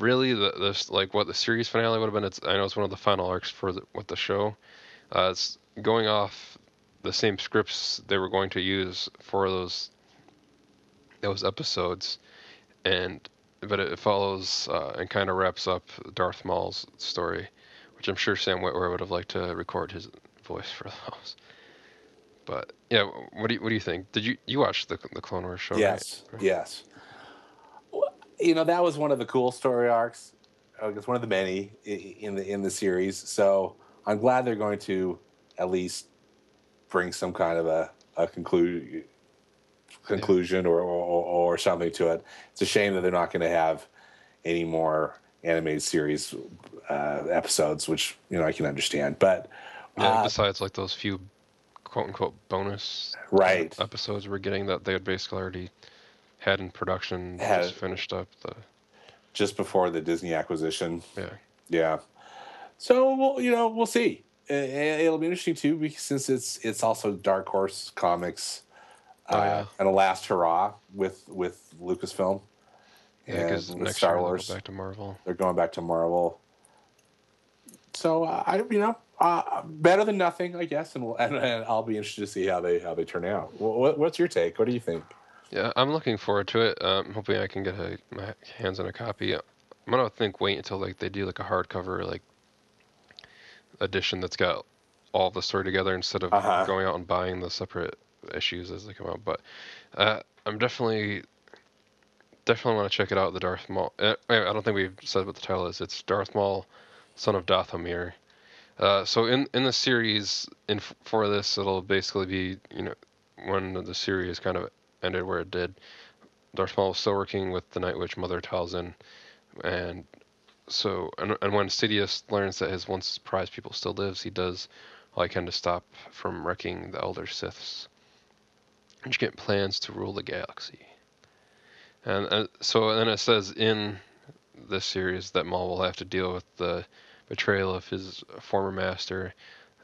really the this like what the series finale would have been. It's I know it's one of the final arcs for the, with the show. Uh, it's going off the same scripts they were going to use for those those episodes, and but it follows uh, and kind of wraps up Darth Maul's story, which I'm sure Sam Witwer would have liked to record his voice for those. But yeah, what do you what do you think? Did you you watch the the Clone Wars show? Yes, right? yes. You know that was one of the cool story arcs. I guess one of the many in the in the series. So I'm glad they're going to at least bring some kind of a a conclude conclusion or, or or something to it. It's a shame that they're not going to have any more animated series uh, episodes, which you know I can understand. But Yeah, uh, besides like those few quote unquote bonus right, episodes we're getting that they had basically already had in production, Had- just finished up the just before the Disney acquisition. yeah. Yeah. So we'll, you know, we'll see. It'll be interesting too, because since it's it's also Dark Horse Comics, Oh, uh, yeah. and a last hurrah with with Lucasfilm. Yeah, because next Star year they'll go Wars, back to Marvel. they're going back to Marvel. So uh, I, you know, uh, better than nothing, I guess, and, we'll, and, and I'll be interested to see how they how they turn out. What, what's your take? What do you think? Yeah, I'm looking forward to it. Um, hoping I can get a, my hands on a copy. I'm gonna think wait until like they do like a hardcover like edition that's got all the story together instead of Uh-huh. going out and buying the separate issues as they come out. But uh, I'm definitely definitely want to check it out. The Darth Maul. Uh, I don't think we've said what the title is. It's Darth Maul, son of Dathomir. Uh, so in in the series, in for this, it'll basically be you know when the series kind of ended where it did. Darth Maul was still working with the Night Witch Mother Talzin, and so and, and when Sidious learns that his once prized people still lives, he does all he can to stop from wrecking the Elder Siths. And get plans to rule the galaxy. And uh, so then it says in this series that Maul will have to deal with the betrayal of his former master,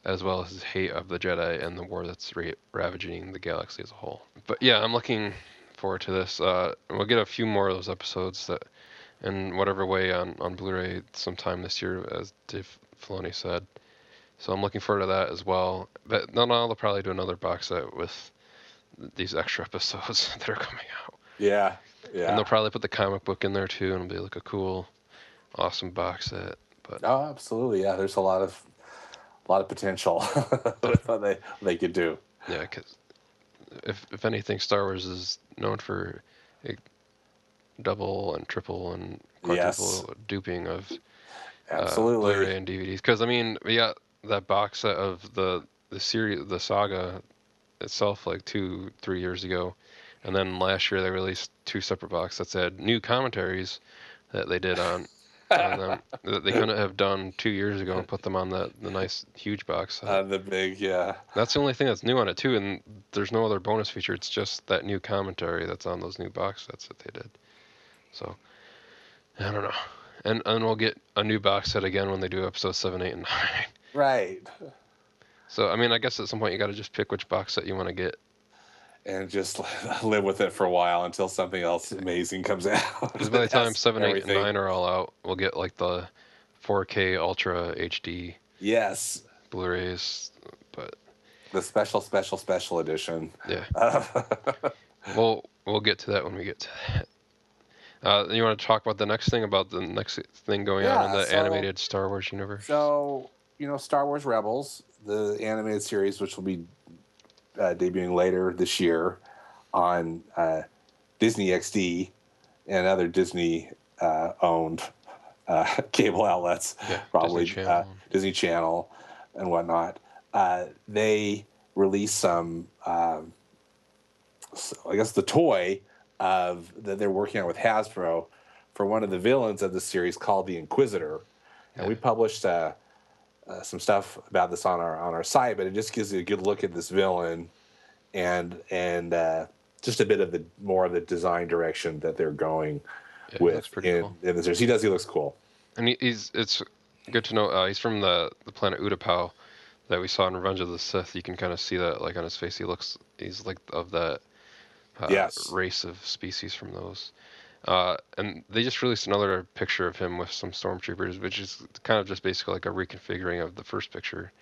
as well as his hate of the Jedi and the war that's ra- ravaging the galaxy as a whole. But yeah, I'm looking forward to this. Uh, we'll get a few more of those episodes that, in whatever way, on, on Blu-ray sometime this year, as Dave Filoni said. So I'm looking forward to that as well. But no, no, they'll probably do another box set with these extra episodes that are coming out. Yeah, yeah. And they'll probably put the comic book in there too, and it'll be like a cool, awesome box set. But Oh, absolutely. Yeah, there's a lot of a lot of potential what they they could do. yeah, because if if anything, Star Wars is known for double and triple and quadruple Yes. duping of uh, Absolutely. Blu-ray and DVDs. Because I mean, we got that box set of the the series, the saga itself, like two three years ago, and then last year they released two separate box sets that had new commentaries that they did on. Them that they couldn't have done two years ago and put them on the, the nice huge box. Uh, the big, yeah. That's the only thing that's new on it too, and there's no other bonus feature. It's just that new commentary that's on those new box sets that they did. So I don't know, and and we'll get a new box set again when they do episode seven, eight, and nine. Right. So I mean, I guess at some point you got to just pick which box set you want to get. And just live with it for a while until something else amazing comes out. Because by the time seven, eight, and nine are all out, we'll get like the 4K Ultra HD Yes. Blu-rays. But The special, special, special edition. yeah, Uh, we'll we'll get to that when we get to that. Uh, you want to talk about the next thing about the next thing going on in the so- animated Star Wars universe? so, you know, Star Wars Rebels, the animated series, which will be uh, debuting later this year on uh, Disney XD and other Disney uh, owned uh, cable outlets, Yeah, probably Disney uh, Channel. Disney Channel and whatnot. Uh, they released some, um, so I guess, the toy of that they're working on with Hasbro for one of the villains of the series called the Inquisitor, and we published uh, uh, some stuff about this on our on our site. But it just gives you a good look at this villain, and and uh, just a bit of the more of the design direction that they're going Yeah, with in, cool. in the series. He does. He looks cool. And he's it's good to know uh, he's from the the planet Utapau that we saw in Revenge of the Sith. You can kind of see that like on his face. He looks he's like of that uh, Yes. race of species from those. Uh, and they just released another picture of him with some stormtroopers, which is kind of just basically like a reconfiguring of the first picture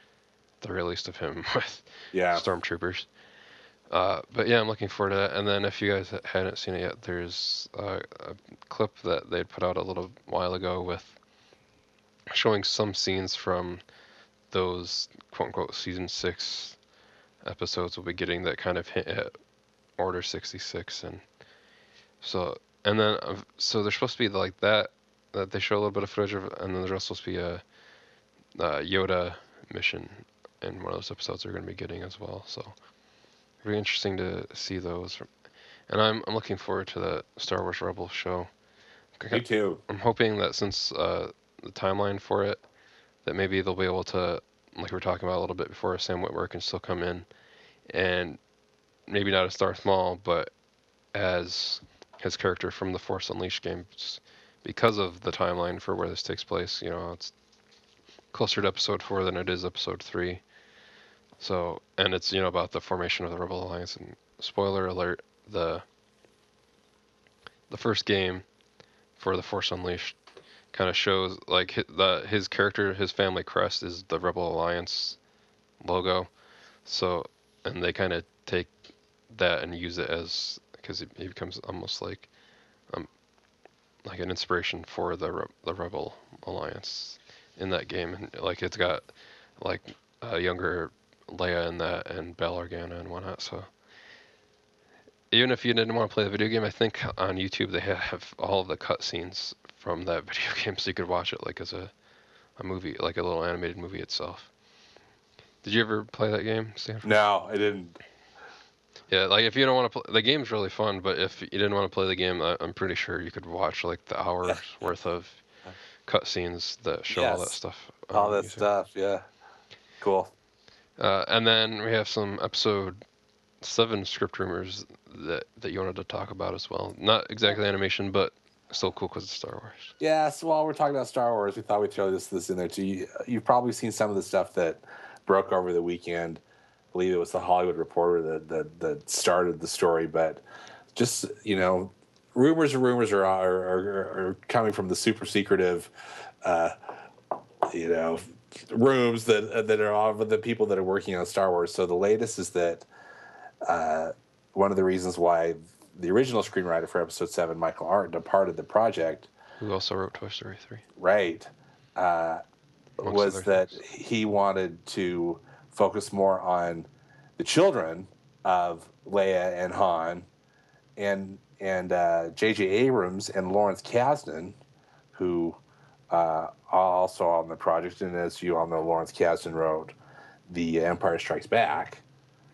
they released of him with Yeah. stormtroopers. Uh, but yeah, I'm looking forward to that. And then if you guys hadn't seen it yet, there's uh, a clip that they'd put out a little while ago with showing some scenes from those quote unquote season six episodes we'll be getting that kind of hint at Order 66 and so and then uh, so there's supposed to be like that that they show a little bit of footage of and then there's also supposed to be a, uh Yoda mission in one of those episodes they're going to be getting as well so. It'll be interesting to see those and I'm I'm looking forward to the Star Wars Rebels show. Me too. I'm hoping that since uh, the timeline for it, that maybe they'll be able to, like we were talking about a little bit before, Sam Witwer can still come in, and maybe not as Darth Maul, but as his character from the Force Unleashed games, because of the timeline for where this takes place. You know, it's closer to Episode Four than it is Episode Three. So, and it's you know about the formation of the Rebel Alliance. And spoiler alert: the the first game for the Force Unleashed kind of shows like his, the his character, his family crest is the Rebel Alliance logo. So, and they kind of take that and use it as because it, it becomes almost like um like an inspiration for the Re- the Rebel Alliance in that game, and like it's got like a younger Leia in that and Bail Organa and whatnot. So even if you didn't want to play the video game, I think on YouTube they have all of the cutscenes from that video game, so you could watch it like as a a movie, like a little animated movie itself. Did you ever play that game, Stanford? No, I didn't. Yeah, like if you don't want to play, the game's really fun, but if you didn't want to play the game, I, I'm pretty sure you could watch like the hours worth of cutscenes that show all that stuff. All that YouTube. stuff. Yeah. Cool. Uh, and then we have some episode seven script rumors that that you wanted to talk about as well. Not exactly animation, but still cool because it's Star Wars. Yeah, so while we're talking about Star Wars, we thought we'd throw this this in there too. You, you've probably seen some of the stuff that broke over the weekend. Believe it was the Hollywood Reporter that that, that started the story, but just you know, rumors and rumors are are, are, are coming from the super secretive, uh, you know, rooms that that are all of the people that are working on Star Wars. So the latest is that uh, one of the reasons why the original screenwriter for Episode Seven, Michael Arndt, departed the project Who also wrote Toy Story three? right uh, was that things. he wanted to focus more on the children of Leia and Han, and and uh, J.J. Abrams and Lawrence Kasdan, who uh, are also on the project, and as you all know, Lawrence Kasdan wrote The Empire Strikes Back,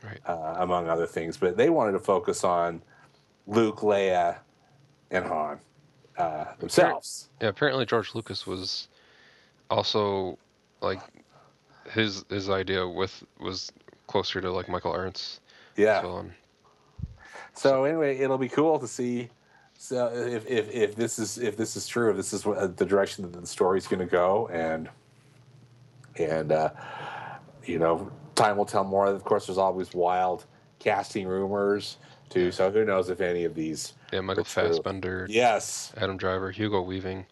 Right. uh, among other things. But they wanted to focus on Luke, Leia, and Han uh, themselves. Yeah, apparently George Lucas was also like his his idea with was closer to like Michael Arndt's. Yeah. So, um, So anyway, it'll be cool to see. So if, if, if this is if this is true, if this is what, the direction that the story's going to go, and and uh, you know, time will tell more. Of course, there's always wild casting rumors too. So who knows if any of these? yeah, Michael. Fassbender, Yes. Adam Driver, Hugo Weaving.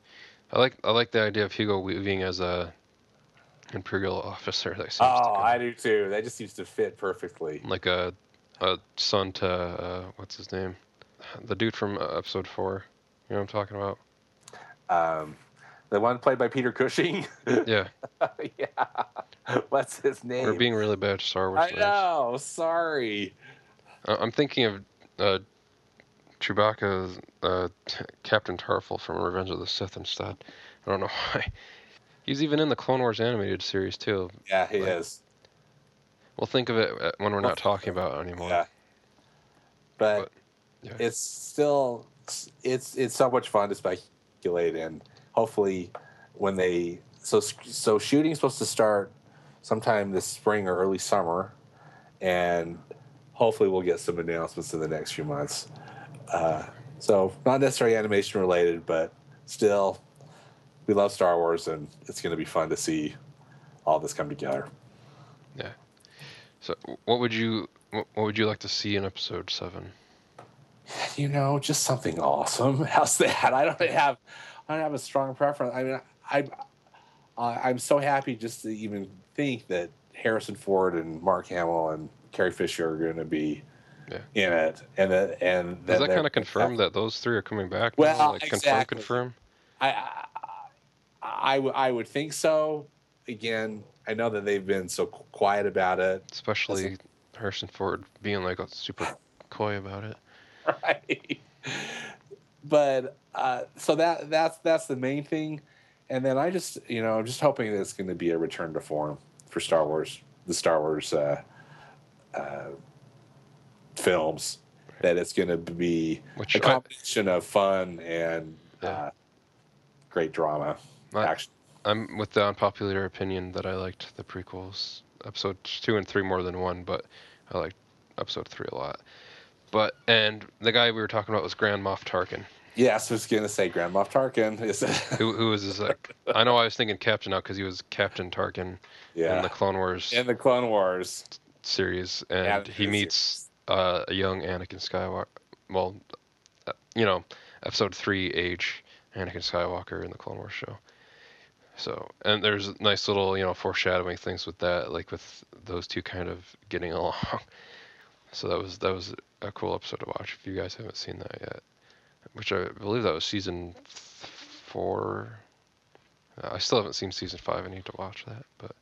I like I like the idea of Hugo Weaving as a imperial officer. That seems to Oh, I do too. That just seems to fit perfectly. like a a son to uh, what's his name, the dude from uh, episode four. You know what I'm talking about? Um, the one played by Peter Cushing. Yeah, yeah. What's his name? we're being really bad Star Wars. I know. Sorry. I- I'm thinking of uh, Chewbacca's uh, t- Captain Tarfful from Revenge of the Sith instead. I don't know why. He's even in the Clone Wars animated series too. Yeah, he Like- is. We'll think of it uh, when we're not talking about it anymore. Yeah. But, But, yeah. it's still it's it's so much fun to speculate and hopefully when they so so shooting's supposed to start sometime this spring or early summer and hopefully we'll get some announcements in the next few months. Uh, so not necessarily animation related, but still we love Star Wars and it's going to be fun to see all this come together. Yeah. So, what would you what would you like to see in episode seven? you know, just something awesome. How's that? I don't have, I don't have a strong preference. I mean, I, I uh, I'm so happy just to even think that Harrison Ford and Mark Hamill and Carrie Fisher are going to be Yeah. in it, and that and Does that kind of confirm that those three are coming back? now? Well, like confirm, exactly. confirm. I, I, I, w- I would think so. Again, I know that they've been so quiet about it. Especially Harrison Ford being like super coy about it. right? But uh, so that that's that's the main thing, and then I just you know I'm just hoping that it's going to be a return to form for Star Wars, the Star Wars uh, uh, films. That it's going to be Which a I- combination of fun and Yeah. uh, great drama. I-. I'm with the unpopular opinion that I liked the prequels, episode two and three more than one, but I liked episode three a lot. But and the guy we were talking about was Grand Moff Tarkin. Yes, I was going to say Grand Moff Tarkin. Is Who who was his like? I know I was thinking Captain now because he was Captain Tarkin yeah. in the Clone Wars in the Clone Wars. series, and he meets uh, a young Anakin Skywalker. Well, uh, you know, episode three age Anakin Skywalker in the Clone Wars show. So, and there's nice little, you know, foreshadowing things with that, like with those two kind of getting along. So that was that was a cool episode to watch if you guys haven't seen that yet. Which I believe that was season four. Uh, I still haven't seen season five. I need to watch that, but.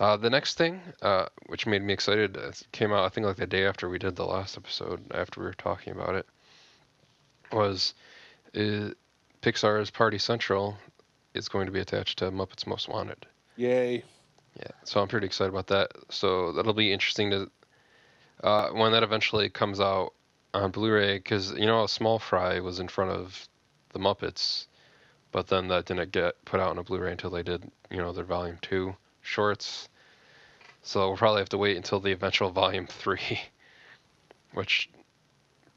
Uh, the next thing, uh, which made me excited, uh, came out I think like the day after we did the last episode, after we were talking about it, was uh, Pixar's Party Central is going to be attached to Muppets Most Wanted. Yay! Yeah, so I'm pretty excited about that. So that'll be interesting to uh, when that eventually comes out on Blu-ray, because you know, Small Fry was in front of the Muppets, but then that didn't get put out on a Blu-ray until they did, you know, their Volume Two shorts. So we'll probably have to wait until the eventual Volume Three, which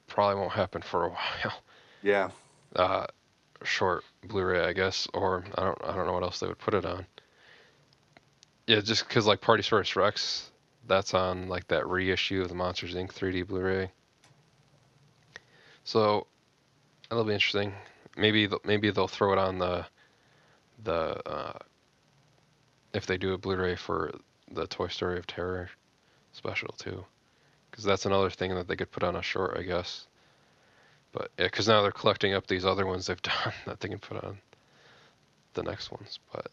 probably won't happen for a while. Yeah. Uh, short Blu-ray, I guess, or I don't, I don't know what else they would put it on. Yeah, just because like Partysaurus Rex, that's on like that reissue of the Monsters Inc. 3D Blu-ray. So that'll be interesting. Maybe maybe they'll throw it on the the uh, if they do a Blu-ray for the Toy Story of Terror special too, because that's another thing that they could put on a short, I guess. But yeah, because now they're collecting up these other ones they've done that they can put on the next ones. But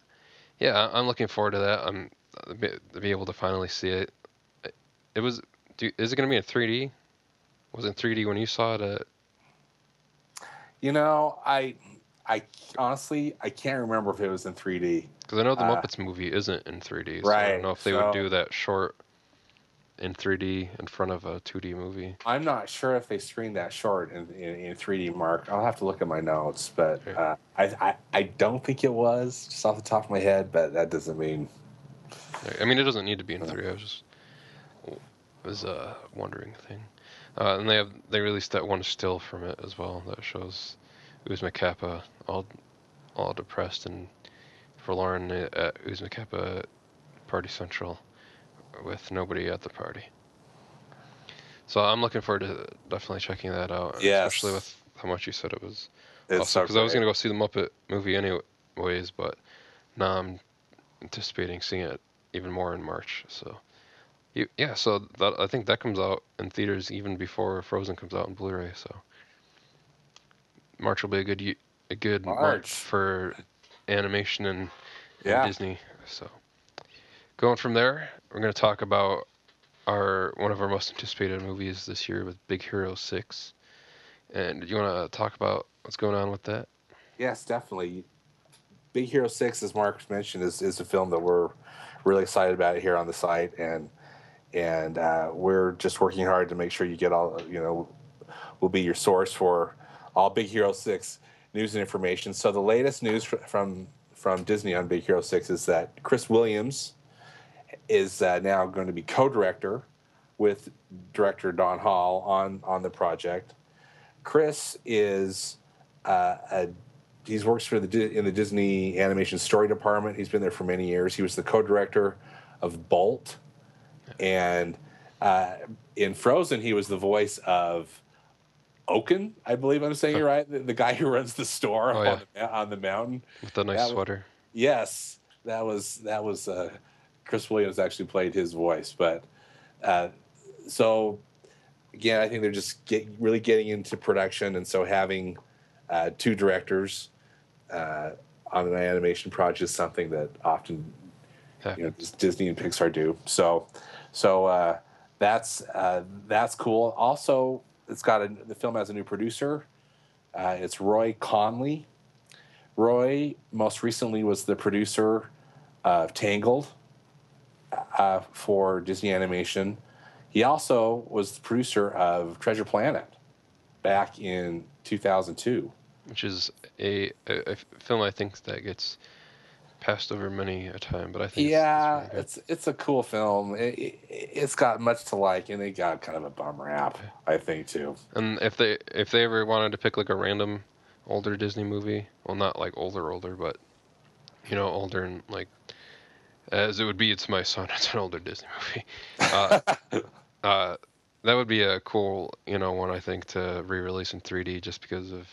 yeah, I'm looking forward to that. I'm uh, be, to be able to finally see it. It- was. Do, is it going to be in 3D? Was it in 3D when you saw it? At, You know, I, I honestly, I can't remember if it was in 3D. Because I know the Uh, Muppets movie isn't in 3D. So I don't know if they so- would do that short in 3D in front of a 2D movie. I'm not sure if they screened that short in, in, in 3D. Mark, I'll have to look at my notes, but uh, I, I, I don't think it was just off the top of my head. But that doesn't mean I mean, it doesn't need to be in 3D. I was just was a wondering thing. Uh, and they have they released that one still from it as well that shows Oozma Kappa all all depressed and forlorn at Oozma Kappa Party Central with nobody at the party. So I'm looking forward to definitely checking that out, Yes. especially with how much you said it was because I was gonna go see the Muppet movie anyways, but now I'm anticipating seeing it even more in March. So, yeah, so that, I think that comes out in theaters even before Frozen comes out in Blu-ray. So, March will be a good a good March. month for animation and, and Disney. So, going from there, we're gonna talk about our one of our most anticipated movies this year with Big Hero Six. And you want to talk about what's going on with that? Yes, definitely. Big Hero Six, as Mark mentioned, is, is a film that we're really excited about here on the site, and and uh, we're just working hard to make sure you get all you know. Will be your source for all Big Hero Six news and information. So the latest news fr- from from Disney on Big Hero Six is that Chris Williams is uh, now going to be co-director with director Don Hall on on the project. Chris is uh, a he's works for the in the Disney animation story department. He's been there for many years. He was the co-director of Bolt, and uh, in Frozen, he was the voice of Oaken. I believe I'm saying it right. The, the guy who runs the store Oh, up yeah. on, the, on the mountain. With the nice That was- sweater. Yes, that was that was uh, Chris Williams actually played his voice, but uh, so again, I think they're just get, really getting into production, and so having uh, two directors uh, on an animation project is something that often you know just Disney and Pixar do. So, so uh, that's uh, that's cool. Also, it's got a, the film has a new producer. Uh, it's Roy Conley. Roy most recently was the producer of Tangled uh, for Disney Animation. He also was the producer of Treasure Planet back in 2002. which is a, a, a film I think that gets passed over many a time, but I think Yeah, it's, good. it's it's a cool film. It, it, it's got much to like, and it got kind of a bum rap, I think too. And if they if they ever wanted to pick like a random older Disney movie, well, not like older older, but you know older and like as it would be, it's my son. It's an older Disney movie. Uh, uh, that would be a cool you know one I think to re-release in 3D just because of.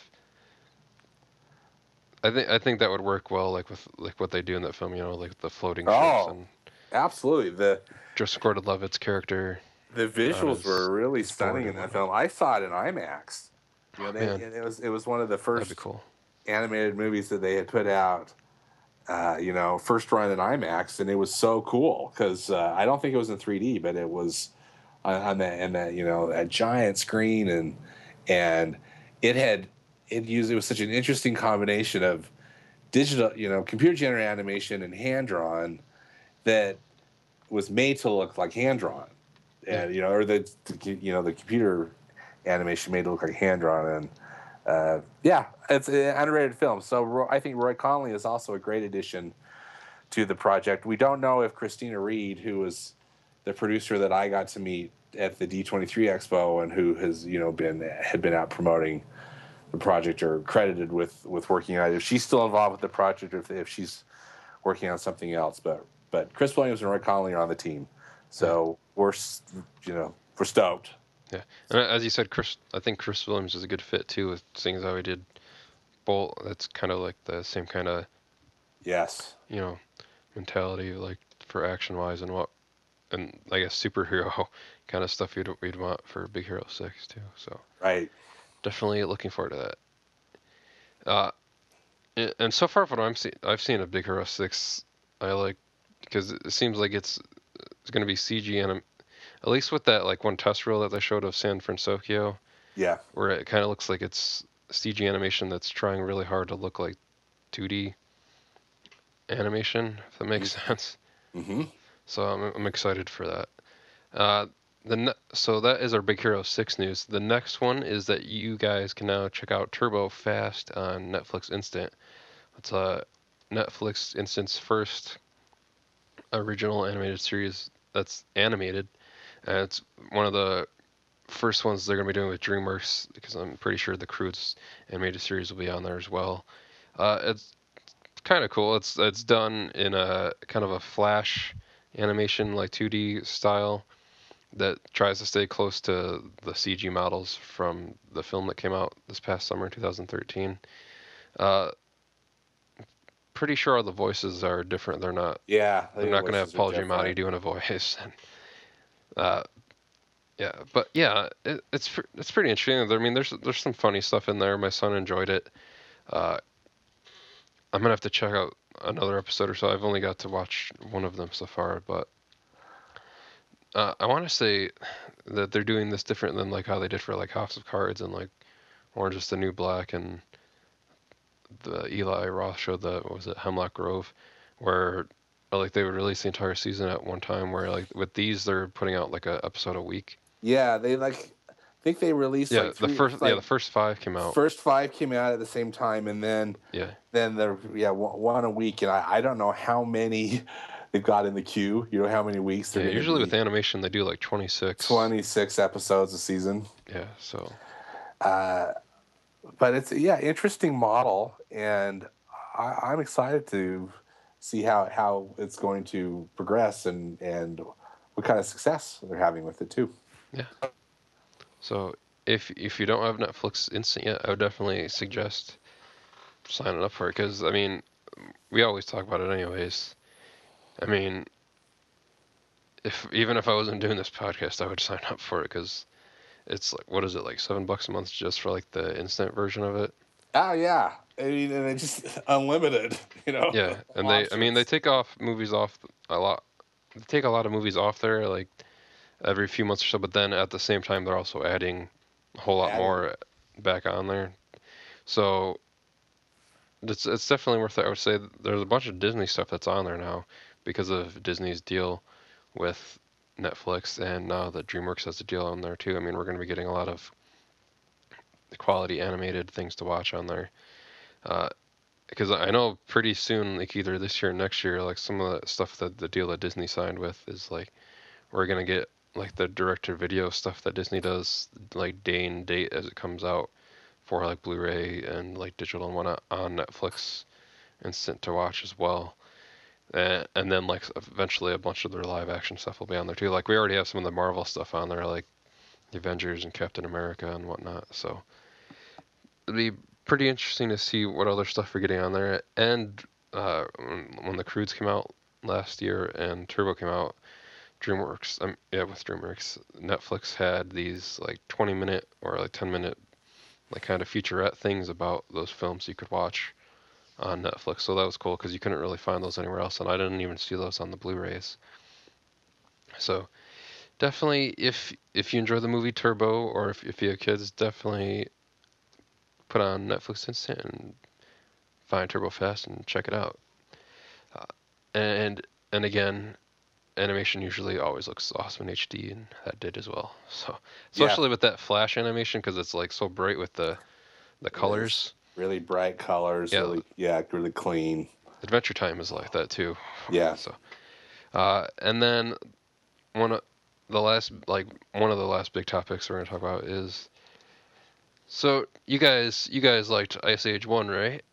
I think I think that would work well, like with like what they do in that film. You know, like the floating ships Oh. and Absolutely, the Joseph Gordon-Levitt's character. the visuals is were really stunning in that film. I saw it in IMAX. You know, they, it was it was one of the first cool. animated movies that they had put out. Uh, you know, first run in IMAX, and it was so cool because uh, I don't think it was in 3D, but it was on, on that and that you know that giant screen, and and it had it used it was such an interesting combination of digital, you know, computer generated animation and hand drawn that was made to look like hand drawn, and you know, or the, the you know the computer animation made it look like hand drawn, and uh, yeah, it's an underrated film. So I think Roy Conley is also a great addition to the project. We don't know if Kristina Reed, who was the producer that I got to meet at the D23 Expo and who has you know been had been out promoting the project or credited with with working on it, if she's still involved with the project or if, if she's working on something else. But but Chris Williams and Roy Conley are on the team, so we're you know we're stoked. Yeah, and as you said, Chris, I think Chris Williams is a good fit too, with things as how he did Bolt. That's kind of like the same kind of Yes. you know mentality, like for action wise and what, and I guess superhero kind of stuff you'd we'd want for Big Hero Six too. So Right. definitely looking forward to that. Uh, and so far, what I'm seeing, I've seen of Big Hero Six, I like because it seems like it's it's going to be CG anim, at least with that like one test reel that they showed of San Francisco Yeah. where it kind of looks like it's CG animation that's trying really hard to look like 2D animation, if that makes sense. Mm-hmm. So I'm, I'm excited for that. Uh, the ne- so that is our Big Hero 6 news. The next one is that you guys can now check out Turbo Fast on Netflix Instant. It's a Netflix Instant's first original animated series that's animated. And it's one of the first ones they're going to be doing with DreamWorks because I'm pretty sure the Croods animated series will be on there as well. Uh, it's kind of cool. It's it's done in a kind of a flash animation like 2D style that tries to stay close to the CG models from the film that came out this past summer 2013. Uh, pretty sure all the voices are different. They're not Yeah. they're not going to have Paul Giamatti doing a voice. Uh, yeah, but yeah, it, it's it's pretty interesting. I mean, there's there's some funny stuff in there. My son enjoyed it. Uh, I'm gonna have to check out another episode or so. I've only got to watch one of them so far, but uh, I want to say that they're doing this different than like how they did for like House of Cards and like Orange is the New Black and the Eli Roth show. that was it Hemlock Grove, where uh, like they would release the entire season at one time. Where like with these, they're putting out like a episode a week. Yeah, they like. I think they released Yeah, like the first. like, yeah the first five came out. first five came out at the same time, and then yeah, then the yeah one a week, and I, I don't know how many they've got in the queue. You know how many weeks? yeah. they're gonna Usually with animation, they do like 26. twenty six episodes a season. Yeah, so Uh, but it's yeah interesting model, and I, I'm excited to see how how it's going to progress and and what kind of success they're having with it too. Yeah. So if if you don't have Netflix Instant yet, I would definitely suggest signing up for it because I mean, we always talk about it anyways. I mean, if even if I wasn't doing this podcast, I would sign up for it because it's like what is it like seven bucks a month just for like the instant version of it? Oh yeah, I mean, and it's just unlimited. You know. Yeah, and they I mean they take off movies off a lot. They take a lot of movies off there like every few months or so, but then at the same time they're also adding a whole lot Adding. more back on there. So it's it's definitely worth it. I would say there's a bunch of Disney stuff that's on there now because of Disney's deal with Netflix, and now that DreamWorks has a deal on there too. I mean, we're going to be getting a lot of quality animated things to watch on there. Uh, because I know pretty soon, like either this year or next year, like some of the stuff that the deal that Disney signed with is like we're gonna get like the director video stuff that Disney does, like day and date as it comes out for like Blu-ray and like digital and whatnot on Netflix, instant to watch as well. And, and then like eventually a bunch of their live action stuff will be on there too. Like we already have some of the Marvel stuff on there, like the Avengers and Captain America and whatnot. So it'd be pretty interesting to see what other stuff we're getting on there. And uh, when, the Croods came out last year and Turbo came out, DreamWorks, um, yeah, with DreamWorks, Netflix had these like 20 minute or like 10 minute like kind of featurette things about those films you could watch on Netflix. So that was cool because you couldn't really find those anywhere else, and I didn't even see those on the Blu-rays. So definitely, if if you enjoy the movie Turbo or if if you have kids, definitely put on Netflix Instant and find Turbo Fast and check it out. Uh, and and again, animation usually always looks awesome in HD, and that did as well. So Yeah. especially with that flash animation because it's like so bright with the the colors. really bright colors. Yeah. Really, yeah, really clean. Adventure Time is like that too. Yeah. So, uh, and then one of the last, like one of the last big topics we're gonna talk about is. So you guys, you guys liked Ice Age One, right?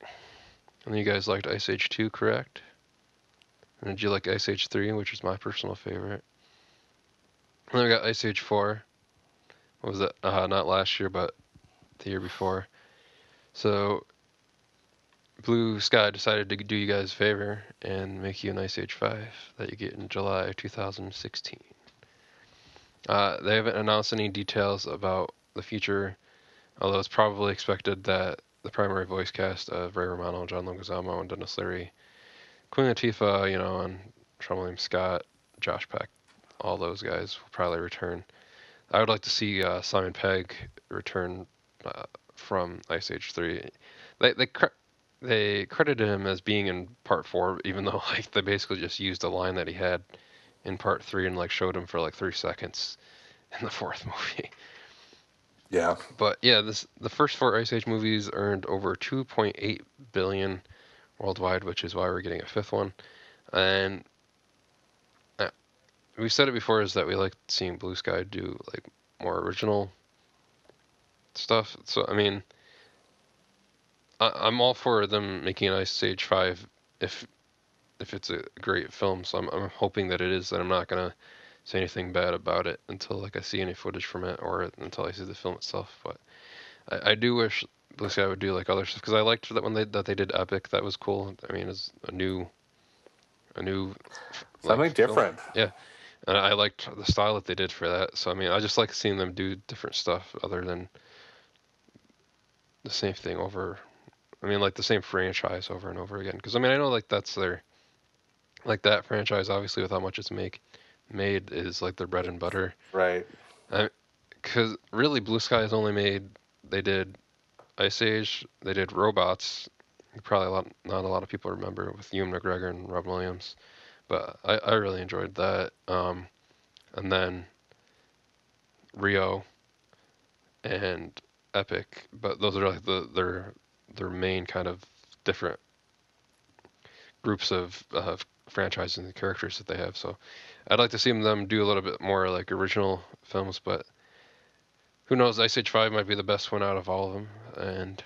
And you guys liked Ice Age Two, correct? And did you like Ice Age Three, which is my personal favorite? And then we got Ice Age Four. What was it? Uh, not last year, but the year before. So Blue Sky decided to do you guys a favor and make you an Ice Age 5 that you get in July 2016. Uh, they haven't announced any details about the future, although it's probably expected that the primary voice cast of Ray Romano, John Leguizamo, and Denis Leary, Queen Latifah, you know, and Sean Scott, Josh Peck, all those guys will probably return. I would like to see uh, Simon Pegg return uh, from Ice Age 3. They they cre- they credited him as being in part four, even though like they basically just used a line that he had in part three and like showed him for like three seconds in the fourth movie. Yeah. But yeah, this the first four Ice Age movies earned over 2.8 billion worldwide, which is why we're getting a fifth one. And uh, we said it before is that we like seeing Blue Sky do like more original stuff. So I mean, I, I'm all for them making an Ice Age five if if it's a great film. So I'm I'm hoping that it is. That I'm not gonna say anything bad about it until like I see any footage from it or until I see the film itself. But I, I do wish Blue Sky would do like other stuff because I liked that when they that they did Epic. That was cool. I mean, it's a new a new like, Something film. different. Yeah. And I liked the style that they did for that. So I mean, I just like seeing them do different stuff other than the same thing over. I mean, like the same franchise over and over again. Because I mean, I know like that's their like that franchise. Obviously, with how much it's make made is like their bread and butter. Right. Because really, Blue Sky has only made they did Ice Age, they did Robots. Probably a lot, not a lot of people remember with Ewan McGregor and Rob Williams, but I, I really enjoyed that. Um, and then Rio and Epic, but those are like the their their main kind of different groups of uh, franchises and characters that they have. So I'd like to see them do a little bit more like original films, but who knows? Ice Age Five might be the best one out of all of them, and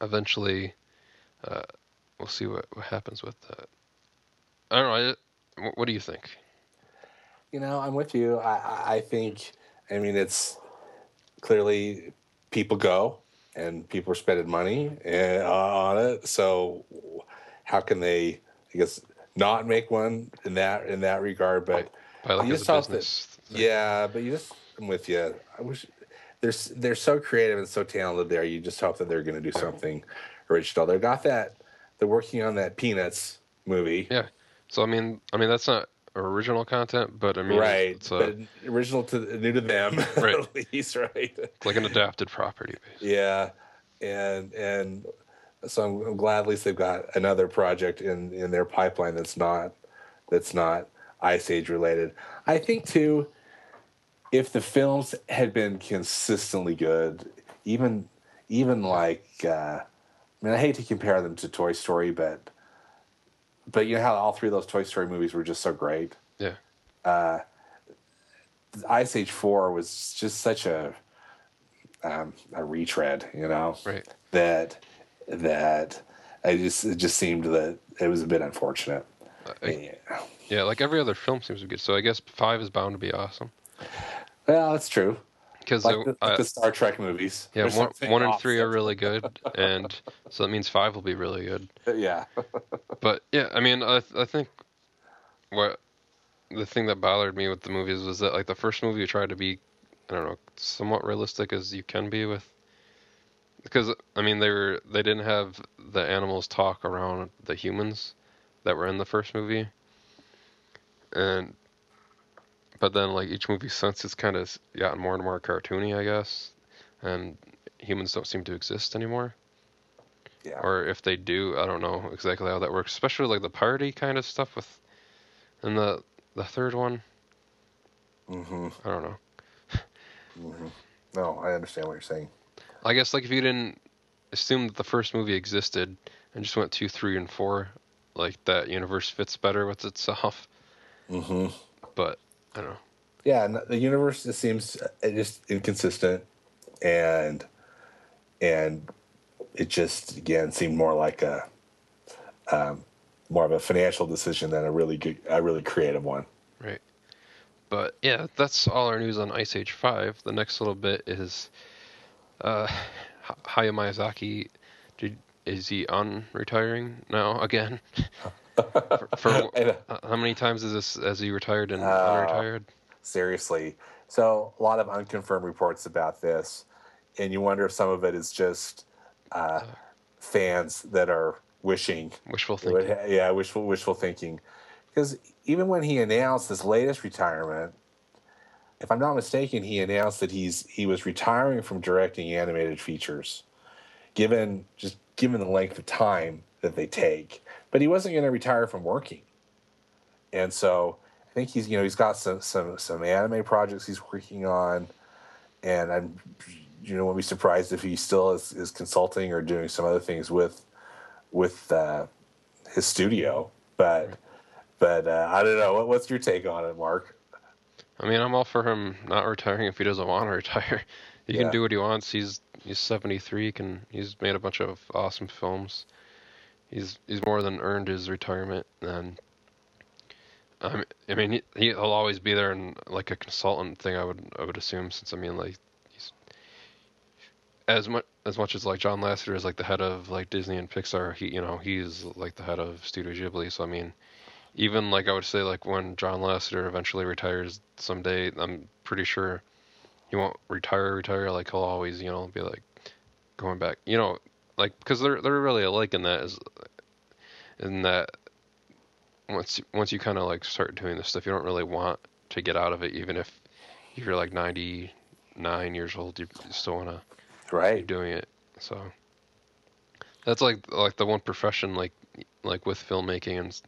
eventually, uh, we'll see what, what happens with that. I don't know. I, what do you think? You know, I'm with you. I, I- think, I mean, it's clearly people go and people are spending money eh, on it. So how can they, I guess, not make one in that in that regard? But By like You just have to- yeah, but you just I'm with you. I wish they're they're so creative and so talented there. You just hope that they're going to do something original. They got that. They're working on that Peanuts movie. Yeah. So I mean, I mean that's not original content, but I mean, right. it's, original to new to them, Right. at least, right? like an adapted property. Basically. Yeah, and and so I'm, I'm glad at least they've got another project in in their pipeline that's not that's not Ice Age related. I think too, if the films had been consistently good, even even like uh, I mean, I hate to compare them to Toy Story, but but you know how all three of those Toy Story movies were just so great. Yeah. Uh, Ice Age Four was just such a um, a retread, you know, Right. that that I just it just seemed that it was a bit unfortunate. Uh, I- Yeah. yeah, like every other film seems to be good. So I guess five is bound to be awesome Well, that's true. because Like, the, like the Star Trek movies. yeah, There's one, one and three are really good, and so that means five will be really good. Uh, yeah. But yeah, I mean, I I think what the thing that bothered me with the movies was that like the first movie tried to be, I don't know, somewhat realistic as you can be with. Because I mean, they were they didn't have the animals talk around the humans that were in the first movie, and but then like each movie since it's kind of gotten more and more cartoony, I guess, and humans don't seem to exist anymore Yeah. or if they do, I don't know exactly how that works. Especially like the party kind of stuff with, and the the third one, hmm I don't know. Mhm. No, I understand what you're saying. I guess like if you didn't assume that the first movie existed and just went two, three, and four, like that universe fits better with itself. Mm-hmm. But I don't know. Yeah, the universe just seems uh, just inconsistent, and and it just again seemed more like a um, more of a financial decision than a really good, a really creative one. Right. But yeah, that's all our news on Ice Age 5. The next little bit is uh, Hayao Miyazaki. Did, is he on retiring now again? for, for And, uh, how many times is this as he retired and Uh, unretired? seriously. So a lot of unconfirmed reports about this, and you wonder if some of it is just uh, fans that are wishing Wishful It would thinking. yeah, wishful wishful thinking. Because even when he announced his latest retirement, if I'm not mistaken, he announced that he's he was retiring from directing animated features, given just given the length of time that they take. But he wasn't going to retire from working, and so I think he's you know he's got some some some anime projects he's working on, and I'm you know won't be surprised if he still is, is consulting or doing some other things with with uh, his studio. But but uh, I don't know. What, what's your take on it, Marc? I mean, I'm all for him not retiring if he doesn't want to retire. He Yeah. can do what he wants. He's he's 73. He can he's made a bunch of awesome films. He's he's more than earned his retirement. And um, I mean, he, he'll always be there in like a consultant thing. I would I would assume since I mean like he's as much as much as like John Lasseter is like the head of like Disney and Pixar. He you know he's like the head of Studio Ghibli. So I mean even like I would say like when John Lasseter eventually retires someday, I'm pretty sure he won't retire retire like he'll always you know be like going back you know like because they're they're really alike in that is in that once once you kind of like start doing this stuff you don't really want to get out of it even if you're like 99 years old you still want to keep Right. doing it so that's like like the one profession like like with filmmaking and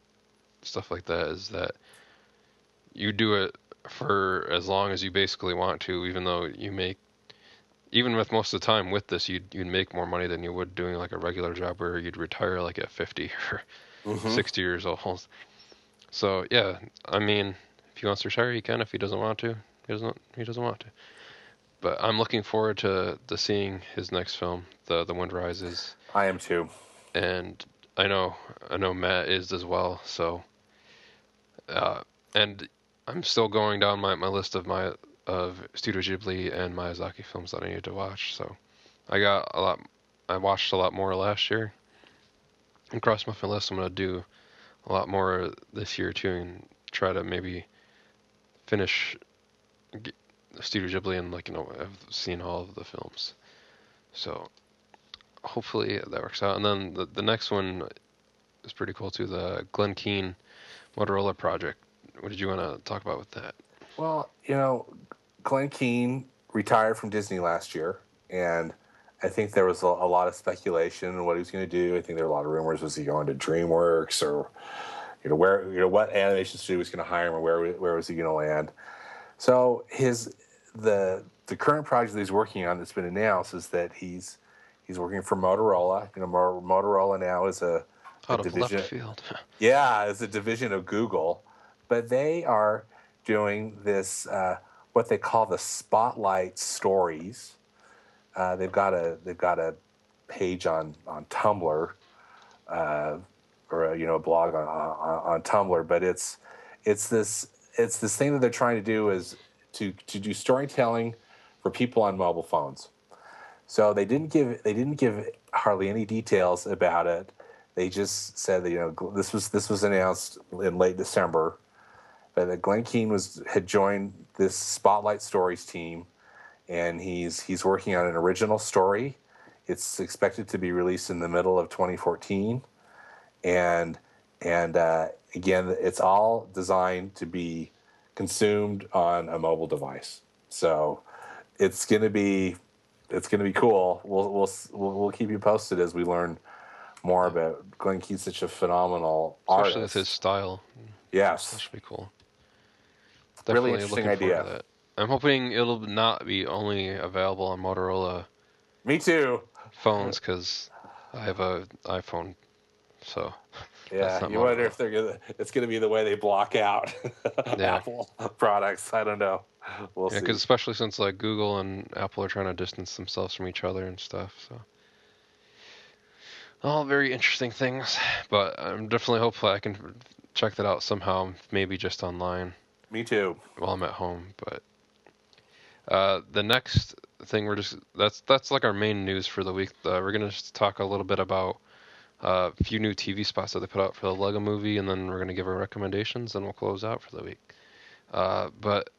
stuff like that is that you do it for as long as you basically want to even though you make even with most of the time with this you'd you'd make more money than you would doing like a regular job where you'd retire like at 50 or Mhm. 60 years old so yeah i mean if he wants to retire he can if he doesn't want to he doesn't he doesn't want to but i'm looking forward to to seeing his next film the the wind rises I am too. and I know I know Matt is as well. So, uh, and I'm still going down my, my list of my of Studio Ghibli and Miyazaki films that I need to watch. So, I got a lot. I watched a lot more last year. And cross my list. I'm gonna do a lot more this year too, and try to maybe finish Studio Ghibli and like you know I've seen all of the films, so hopefully that works out. And then the the next one is pretty cool too. The Glenn Keane Motorola project. What did you want to talk about with that? Well, you know, Glenn Keane retired from Disney last year, and I think there was a, a lot of speculation on what he was going to do. I think there were a lot of rumors: was he going to DreamWorks or, you know, where you know what animation studio was going to hire him, or where where was he going to land? So his the the current project that he's working on that's been announced is that he's he's working for Motorola. You know, Motorola now is a, a Out of division. left field. Yeah, it's a division of Google, but they are doing this uh, what they call the Spotlight Stories. Uh, they've got a they've got a page on on Tumblr, uh, or a, you know a blog on, on on Tumblr, but it's it's this it's this thing that they're trying to do is to to do storytelling for people on mobile phones. So they didn't give they didn't give hardly any details about it. They just said that you know this was this was announced in late December, but that Glenn Keane was had joined this Spotlight Stories team, and he's he's working on an original story. It's expected to be released in the middle of 2014, and and uh, again, it's all designed to be consumed on a mobile device. So it's gonna be it's gonna be cool. We'll we'll we'll, we'll keep you posted as we learn more about Glenn Keane's such a phenomenal Especially artist. with his style. Yes. That should be cool. Really Definitely interesting looking idea. I'm hoping it'll not be only available on Motorola me too. phones because I have a iPhone. So Yeah, you wonder if they're gonna. It's gonna be the way they block out Yeah. Apple products. I don't know. We'll yeah, because especially since like Google and Apple are trying to distance themselves from each other and stuff. So all very interesting things, but I'm definitely hopeful I can check that out somehow, maybe just online. Me too. while I'm at home. But uh, the next thing we're just that's that's like our main news for the week. Uh, we're gonna just talk a little bit about uh, a few new TV spots that they put out for the Lego Movie, and then we're gonna give our recommendations, and we'll close out for the week. Uh, but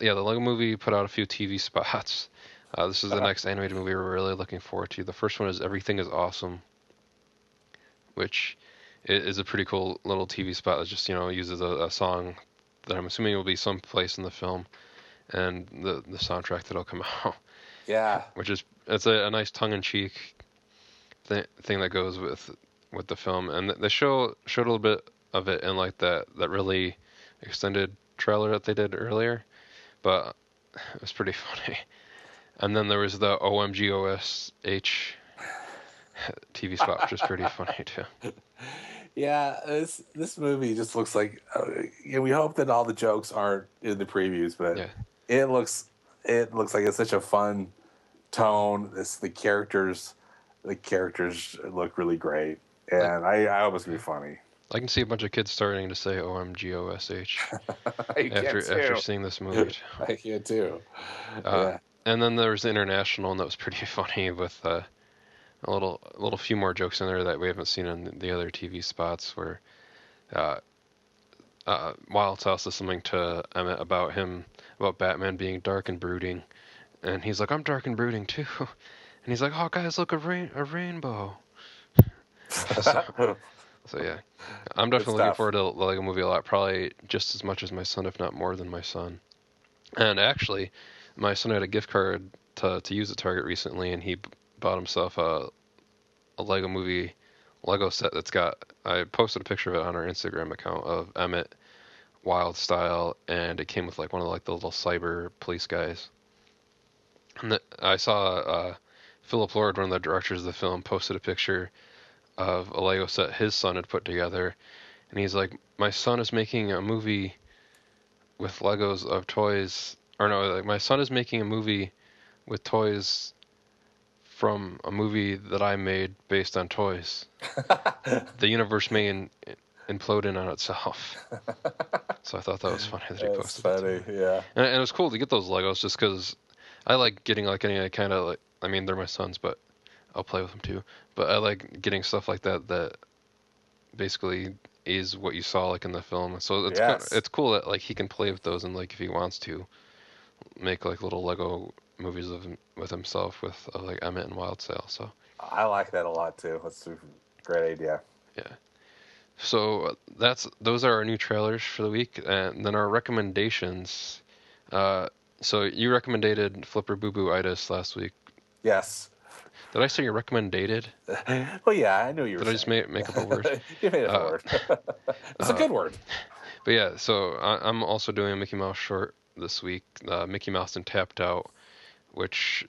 yeah, the Lego Movie put out a few TV spots. Uh, this is the next animated movie we're really looking forward to. The first one is Everything is Awesome, which is a pretty cool little TV spot that just you know uses a, a song that I'm assuming will be someplace in the film, and the the soundtrack that'll come out, Yeah. which is it's a, a nice tongue-in-cheek th- thing that goes with with the film, and they show showed a little bit of it in like that that really extended trailer that they did earlier, but it was pretty funny. And then there was the OMGOSH TV spot, which is pretty funny too. Yeah, this this movie just looks like. Uh, yeah, we hope that all the jokes aren't in the previews, but Yeah. it looks it looks like it's such a fun tone. This the characters, the characters look really great, and I I hope it's gonna be funny. I can see a bunch of kids starting to say OMGOSH after after seeing this movie. I can too. Uh, And then there was international, and that was pretty funny with uh, a little, a little few more jokes in there that we haven't seen in the other TV spots. Where uh, uh, Wyldstyle says something to Emmett about him, about Batman being dark and brooding, and he's like, "I'm dark and brooding too," and he's like, "Oh, guys, look a rain, a rainbow." yeah. So yeah, I'm definitely looking forward to the Lego Movie a lot. Probably just as much as my son, if not more than my son. And actually, my son had a gift card to to use at Target recently, and he bought himself a a Lego Movie Lego set that's got. I posted a picture of it on our Instagram account of Emmett Wyldstyle, and it came with like one of like the little cyber police guys. And the, I saw uh, Philip Lord, one of the directors of the film, posted a picture of a Lego set his son had put together, and he's like, "My son is making a movie with Legos of toys, or no, like my son is making a movie with toys from a movie that I made based on toys. the universe may in, implode in on itself." so I thought that was funny that he That's posted. funny. That Yeah. and, and it was cool to get those Legos just because I like getting like any kind of like I mean they're my sons, but I'll play with them too. But I like getting stuff like that that basically is what you saw like in the film. So it's Yes. kinda, it's cool that like he can play with those and like if he wants to, make like little Lego movies of with himself with uh, like Emmett and Wyldstyle. So I like that a lot too. That's a great idea. Yeah. So that's those are our new trailers for the week, and then our recommendations. Uh, so you recommended Flipper Boo Boo Itis last week. Yes. Did I say you recommended? well, yeah, I knew you were. Did I just make, make up a word? you made up a Uh, word. it's a uh, good word. But yeah, so I, I'm also doing a Mickey Mouse short this week, uh, Mickey Mouse and Tapped Out, which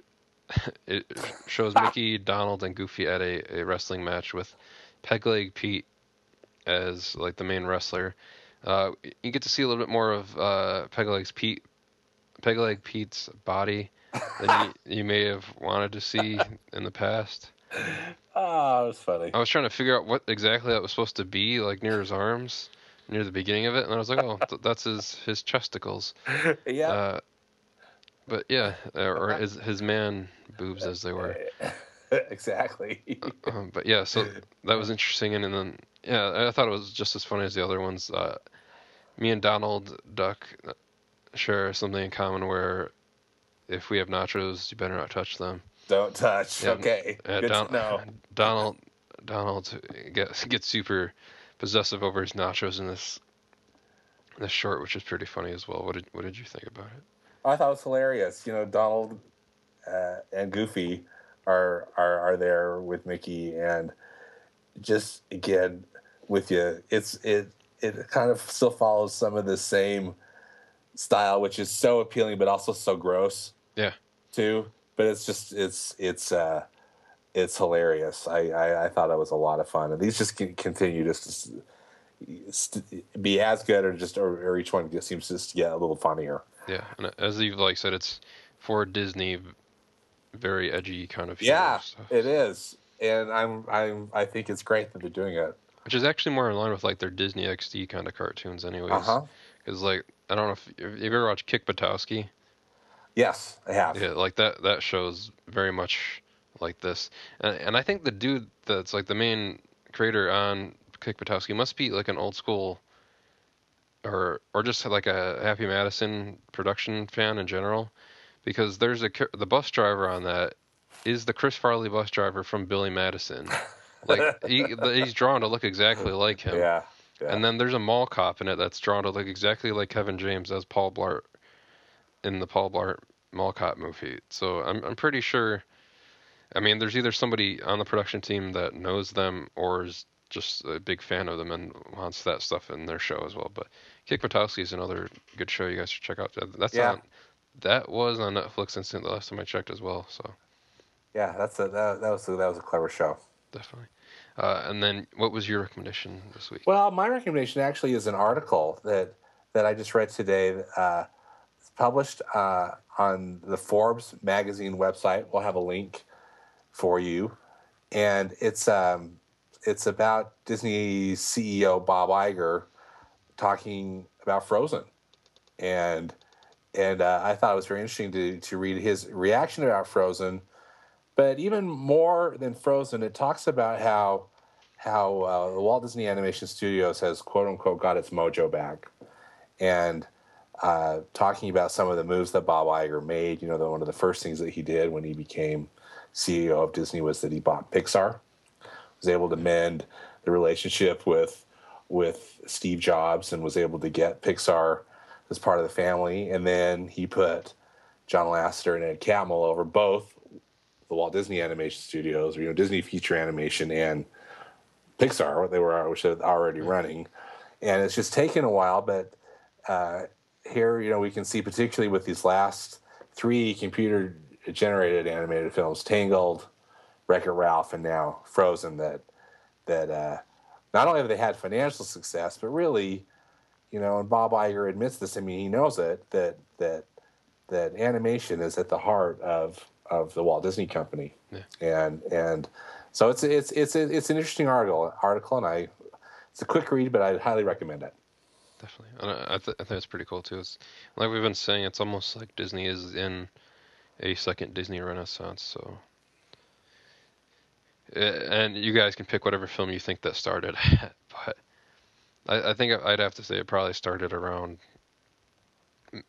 it shows Mickey, Donald, and Goofy at a, a wrestling match with Pegleg Pete as like the main wrestler. Uh, you get to see a little bit more of uh, Pegleg's Pete, Pegleg Pete's body than you, you may have wanted to see in the past. Oh, it was funny. I was trying to figure out what exactly that was supposed to be, like near his arms, near the beginning of it, and I was like, oh, th- that's his his chesticles. yeah. Uh, but yeah, uh, or his his man boobs as they were. exactly. Um, but yeah, so that was interesting, and, and then yeah, I thought it was just as funny as the other ones. Uh, me and Donald Duck uh, share something in common where if we have nachos, you better not touch them. Don't touch. Yeah, okay. Uh, Good Don- to know. Donald Donald gets gets super possessive over his nachos in this this short, which is pretty funny as well. What did what did you think about it? I thought it was hilarious. You know, Donald uh, and Goofy are, are are there with Mickey, and just again with you, it's it it kind of still follows some of the same style, which is so appealing, but also so gross. Yeah. Too, but it's just it's it's uh it's hilarious. I I, I thought it was a lot of fun, and these just can continue just to be as good, or just or, or each one just seems just to get a little funnier. Yeah, and as you've like said, it's for Disney, very edgy kind of. Yeah, stuff, it is, and I'm I'm I think it's great that they're doing it. which is actually more in line with like their Disney XD kind of cartoons, anyways. Uh huh. Because like I don't know if if you ever watched Kick Buttowski. Yes, I have. Yeah, like that that show's very much like this, and and I think the dude that's like the main creator on Kick Buttowski must be like an old school, or or just like a Happy Madison production fan in general, because there's a the bus driver on that is the Chris Farley bus driver from Billy Madison, like he he's drawn to look exactly like him. Yeah. yeah. And then there's a mall cop in it that's drawn to look exactly like Kevin James as Paul Blart in the Paul Blart Mall Cop movie. So I'm I'm pretty sure. I mean, there's either somebody on the production team that knows them or is just a big fan of them and wants that stuff in their show as well. But Kick Buttowski is another good show you guys should check out. That's Yeah. on. That was on Netflix instant the last time I checked as well. So yeah, that's a that, that was a, that was a clever show. definitely. Uh, and then, what was your recommendation this week? Well, my recommendation actually is an article that that I just read today. Uh, it's published uh, on the Forbes magazine website. We'll have a link for you, and it's um, it's about Disney CEO Bob Iger talking about Frozen, and and uh, I thought it was very interesting to to read his reaction about Frozen. But even more than Frozen, it talks about how how uh, the Walt Disney Animation Studios has quote unquote got its mojo back, and uh, talking about some of the moves that Bob Iger made. You know, the, one of the first things that he did when he became CEO of Disney was that he bought Pixar. Was able to mend the relationship with with Steve Jobs and was able to get Pixar as part of the family. And then he put John Lasseter and Ed Catmull over both the Walt Disney Animation Studios, or you know, Disney Feature Animation and Pixar, what they were which are already running, and it's just taken a while. But uh, here, you know, we can see particularly with these last three computer-generated animated films, Tangled, Wreck-It Ralph, and now Frozen, that that uh, not only have they had financial success, but really, you know, and Bob Iger admits this. I mean, he knows it that that that animation is at the heart of of the Walt Disney Company, Yeah. and and so it's it's it's it's an interesting article article, and I it's a quick read, but I'd highly recommend it. Definitely, and I, I, th- I think it's pretty cool too. It's like we've been saying, it's almost like Disney is in a second Disney Renaissance. So, and you guys can pick whatever film you think that started, but I, I think I'd have to say it probably started around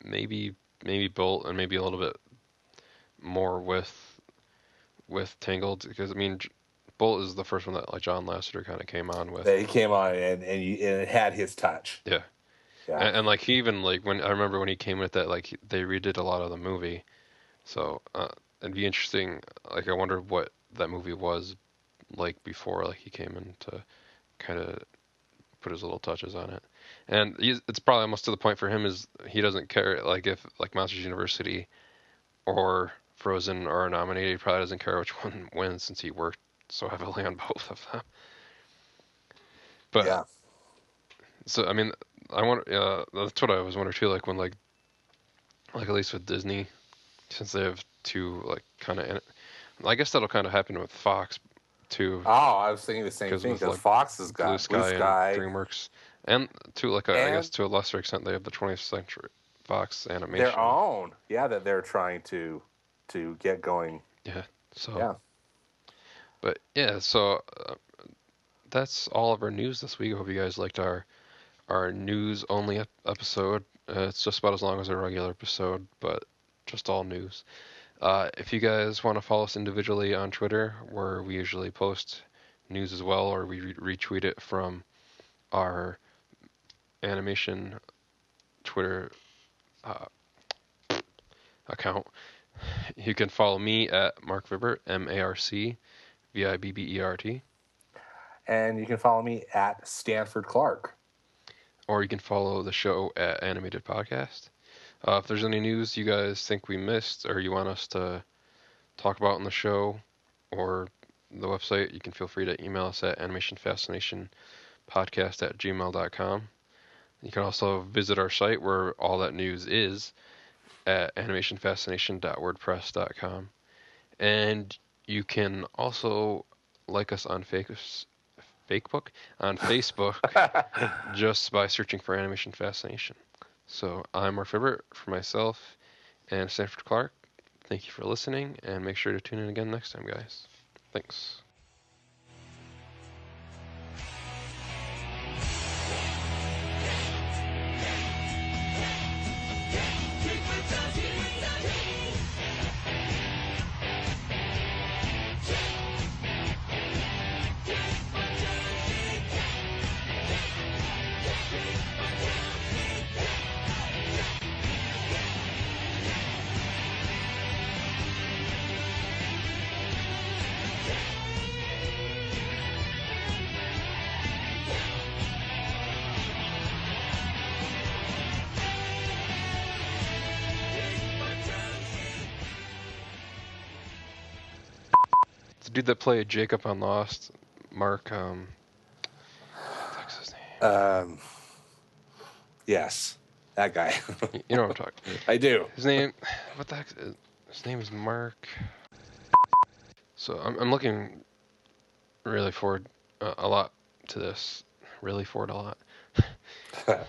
maybe maybe Bolt and maybe a little bit more with with Tangled because I mean Bolt is the first one that like John Lasseter kind of came on with. He came on and and, you, and it had his touch. Yeah. Yeah. And, and like he even like when I remember when he came with that like they redid a lot of the movie, so uh, it'd be interesting. Like I wonder what that movie was like before like he came in to kind of put his little touches on it. And it's probably almost to the point for him is he doesn't care like if like Monsters University or Frozen are nominated. He probably doesn't care which one wins since he worked so heavily on both of them. But yeah. so I mean, I want. Uh, that's what I was wondering too. Like when like, like at least with Disney, since they have two like kind of. I guess that'll kind of happen with Fox, too. Oh, I was thinking the same thing because like, Fox has got Blue Sky, Sky. and DreamWorks, and to like I guess to a lesser extent they have the 20th Century Fox animation. their own. Yeah, that they're trying to to get going. Yeah. So. Yeah. But yeah, so uh, that's all of our news this week. I hope you guys liked our our news only episode. Uh, it's just about as long as a regular episode, but just all news. Uh, if you guys want to follow us individually on Twitter, where we usually post news as well, or we re- retweet it from our animation Twitter uh, account, you can follow me at Marc Vibbert, M A R C V I B B E R T, And you can follow me at Stanford Clark. or you can follow the show at Animated Podcast. Uh, if there's any news you guys think we missed or you want us to talk about on the show or the website, you can feel free to email us at animationfascinationpodcast at gmail.com. You can also visit our site where all that news is at animationfascination.wordpress.com. And you can also like us on Face- Facebook, on Facebook, just by searching for Animation Fascination. So I'm Marc Vibbert for myself and Stanford Clark. Thank you for listening, and make sure to tune in again next time, guys. Thanks. That played Jacob on Lost, Mark, um, what's his name? Um, yes, that guy. You know what I'm talking. I do. His name, what the heck? is- His name is Mark. So I'm I'm looking really forward uh, a lot to this. Really forward a lot.